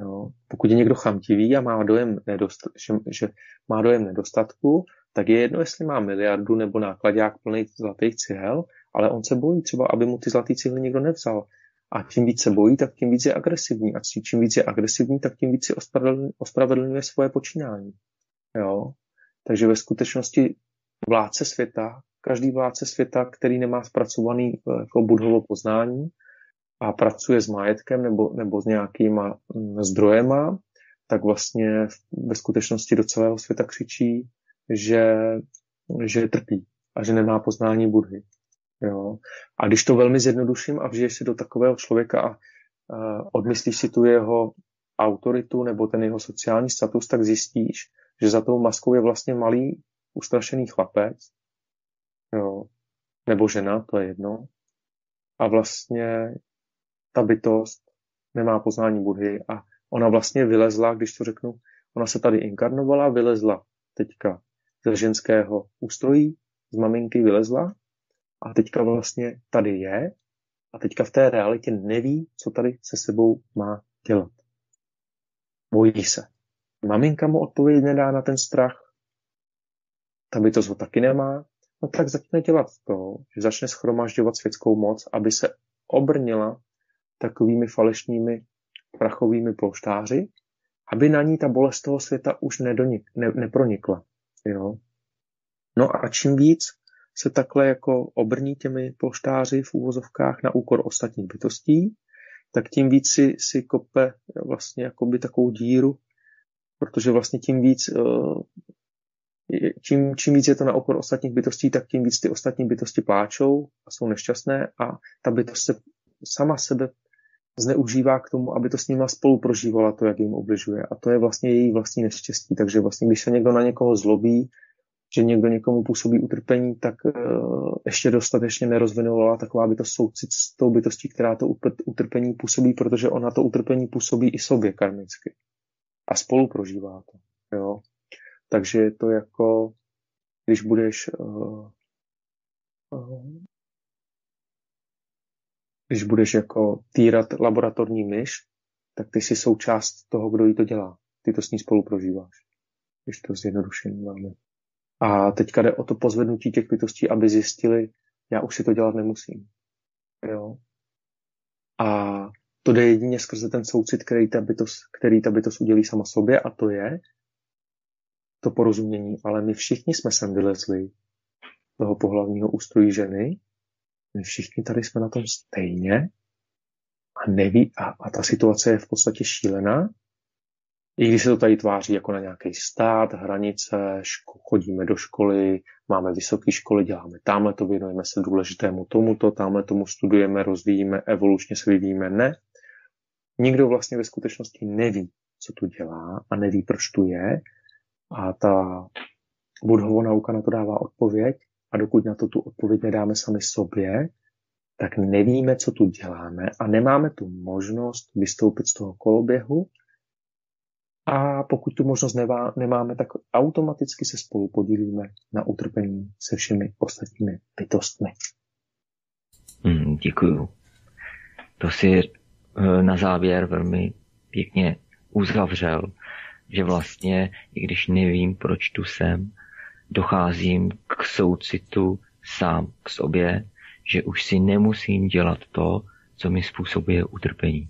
Speaker 2: Jo. Pokud je někdo chamtivý a má dojem, nedost, že, že má dojem nedostatku, tak je jedno, jestli má miliardu nebo nákladák plný zlatých cihel, ale on se bojí třeba, aby mu ty zlatý cihly někdo nevzal. A čím víc se bojí, tak tím víc je agresivní. A čím víc je agresivní, tak tím víc si ospravedlňuje svoje počínání. Jo? Takže ve skutečnosti vládce světa, každý vládce světa, který nemá zpracovaný eh, jako budhovo poznání a pracuje s majetkem nebo, nebo s nějakýma mm, zdrojema, tak vlastně ve skutečnosti do celého světa křičí, že, že trpí a že nemá poznání Budhy. Jo. A když to velmi zjednoduším a vžiješ si do takového člověka a uh, odmyslíš si tu jeho autoritu nebo ten jeho sociální status, tak zjistíš, že za tou maskou je vlastně malý ustrašený chlapec, jo, nebo žena, to je jedno. A vlastně ta bytost nemá poznání Budhy a ona vlastně vylezla, když to řeknu, ona se tady inkarnovala, vylezla teďka ze ženského ústrojí, z maminky vylezla a teďka vlastně tady je a teďka v té realitě neví, co tady se sebou má dělat. Bojí se. Maminka mu odpověď nedá na ten strach, ta by to ho taky nemá, no tak začne dělat to, že začne schromažďovat světskou moc, aby se obrnila takovými falešnými prachovými polštáři, aby na ní ta bolest toho světa už nedonik, ne, nepronikla. Jo? No a čím víc se takhle jako obrní těmi polštáři v úvozovkách na úkor ostatních bytostí, tak tím víc si, si kope vlastně jakoby takovou díru, protože vlastně tím víc uh, čím, čím víc je to na okor ostatních bytostí, tak tím víc ty ostatní bytosti pláčou a jsou nešťastné a ta bytost se sama sebe zneužívá k tomu, aby to s nima spolu prožívala to, jak jim obližuje. A to je vlastně její vlastní neštěstí. Takže vlastně, když se někdo na někoho zlobí, že někdo někomu působí utrpení, tak uh, ještě dostatečně nerozvinovala taková bytost soucit s tou bytostí, která to utrpení působí, protože ona to utrpení působí i sobě karmicky. A spolu prožívá to. Jo? Takže je to jako, když budeš uh, uh, když budeš jako týrat laboratorní myš, tak ty jsi součást toho, kdo jí to dělá. Ty to s ní spolu prožíváš. Když to zjednodušení máme. A teďka jde o to pozvednutí těch bytostí, aby zjistili, já už si to dělat nemusím. Jo? A to jde jedině skrze ten soucit, který ta bytost, který ta bytost udělí sama sobě a to je to porozumění. Ale my všichni jsme sem vylezli toho pohlavního ústrojí ženy my všichni tady jsme na tom stejně a neví, a, a ta situace je v podstatě šílená, i když se to tady tváří jako na nějaký stát, hranice, ško- chodíme do školy, máme vysoké školy, děláme tamhle to, věnujeme se důležitému tomuto, tamhle tomu studujeme, rozvíjíme, evolučně se vyvíjíme. Ne. Nikdo vlastně ve skutečnosti neví, co tu dělá a neví, proč tu je. A ta budhová nauka na to dává odpověď. A dokud na to tu odpověď nedáme sami sobě, tak nevíme, co tu děláme a nemáme tu možnost vystoupit z toho koloběhu. A pokud tu možnost nevá, nemáme, tak automaticky se spolu podílíme na utrpení se všemi ostatními bytostmi.
Speaker 1: Hmm, děkuju. To si eh, na závěr velmi pěkně uzavřel, že vlastně, i když nevím, proč tu jsem, docházím k soucitu sám k sobě, že už si nemusím dělat to, co mi způsobuje utrpení.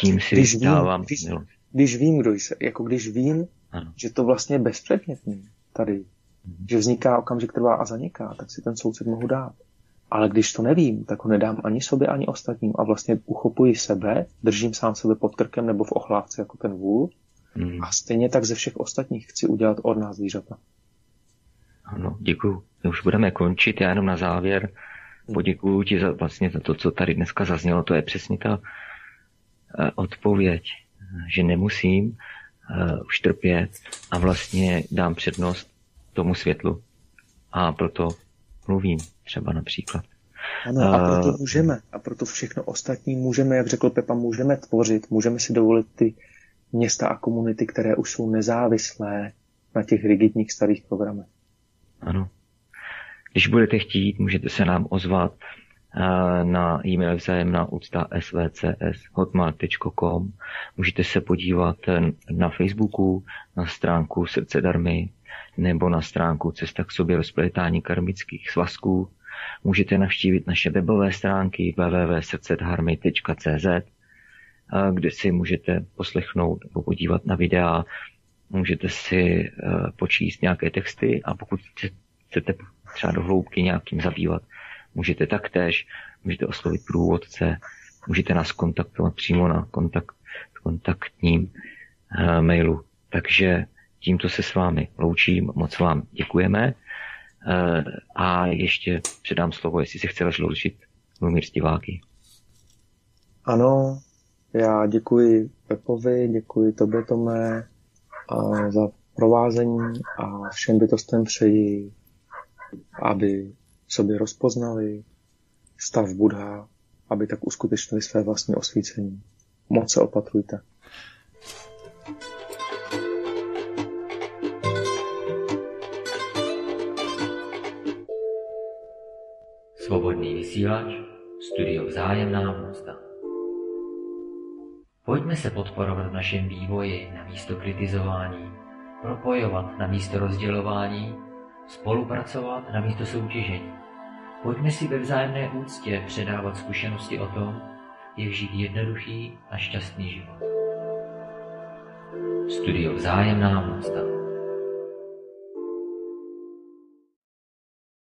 Speaker 1: Tím si když dávám vím,
Speaker 2: když, když vím, kdo jsem, jako když vím, ano. že to vlastně je bezpředmětný tady, hmm. že vzniká okamžik, trvá a zaniká, tak si ten soucit mohu dát. Ale když to nevím, tak ho nedám ani sobě, ani ostatním a vlastně uchopuji sebe, držím sám sebe pod krkem nebo v ochlávce jako ten vůl hmm. a stejně tak ze všech ostatních chci udělat od nás zvířata.
Speaker 1: No, děkuju. My už budeme končit, já jenom na závěr poděkuju ti za, vlastně za to, co tady dneska zaznělo. To je přesně ta uh, odpověď, že nemusím uh, už trpět a vlastně dám přednost tomu světlu. A proto mluvím třeba například.
Speaker 2: Ano, a proto můžeme. A proto všechno ostatní můžeme, jak řekl Pepa, můžeme tvořit, můžeme si dovolit ty města a komunity, které už jsou nezávislé na těch rigidních starých programech.
Speaker 1: Ano. Když budete chtít, můžete se nám ozvat eh, na e-mail vzájemná úcta svcs.hotmail.com Můžete se podívat eh, na Facebooku, na stránku Srdce darmy nebo na stránku Cesta k sobě rozplétání karmických svazků. Můžete navštívit naše webové stránky www.srdcedharmy.cz kde si můžete poslechnout nebo podívat na videa, můžete si počíst nějaké texty a pokud chcete třeba do hloubky nějakým zabývat, můžete taktéž, můžete oslovit průvodce, můžete nás kontaktovat přímo na kontakt, kontaktním mailu. Takže tímto se s vámi loučím, moc vám děkujeme a ještě předám slovo, jestli se chceš loučit, Lumír z diváky.
Speaker 2: Ano, já děkuji Pepovi, děkuji tobě, Tome, a za provázení a všem bytostem přeji, aby sobě rozpoznali stav Budha, aby tak uskutečnili své vlastní osvícení. Moc se opatrujte.
Speaker 4: Svobodný vysílač, studio Vzájemná úcta. Pojďme se podporovat v našem vývoji na místo kritizování, propojovat na místo rozdělování, spolupracovat na místo soutěžení. Pojďme si ve vzájemné úctě předávat zkušenosti o tom, jak žít jednoduchý a šťastný život. Studio Vzájemná úcta.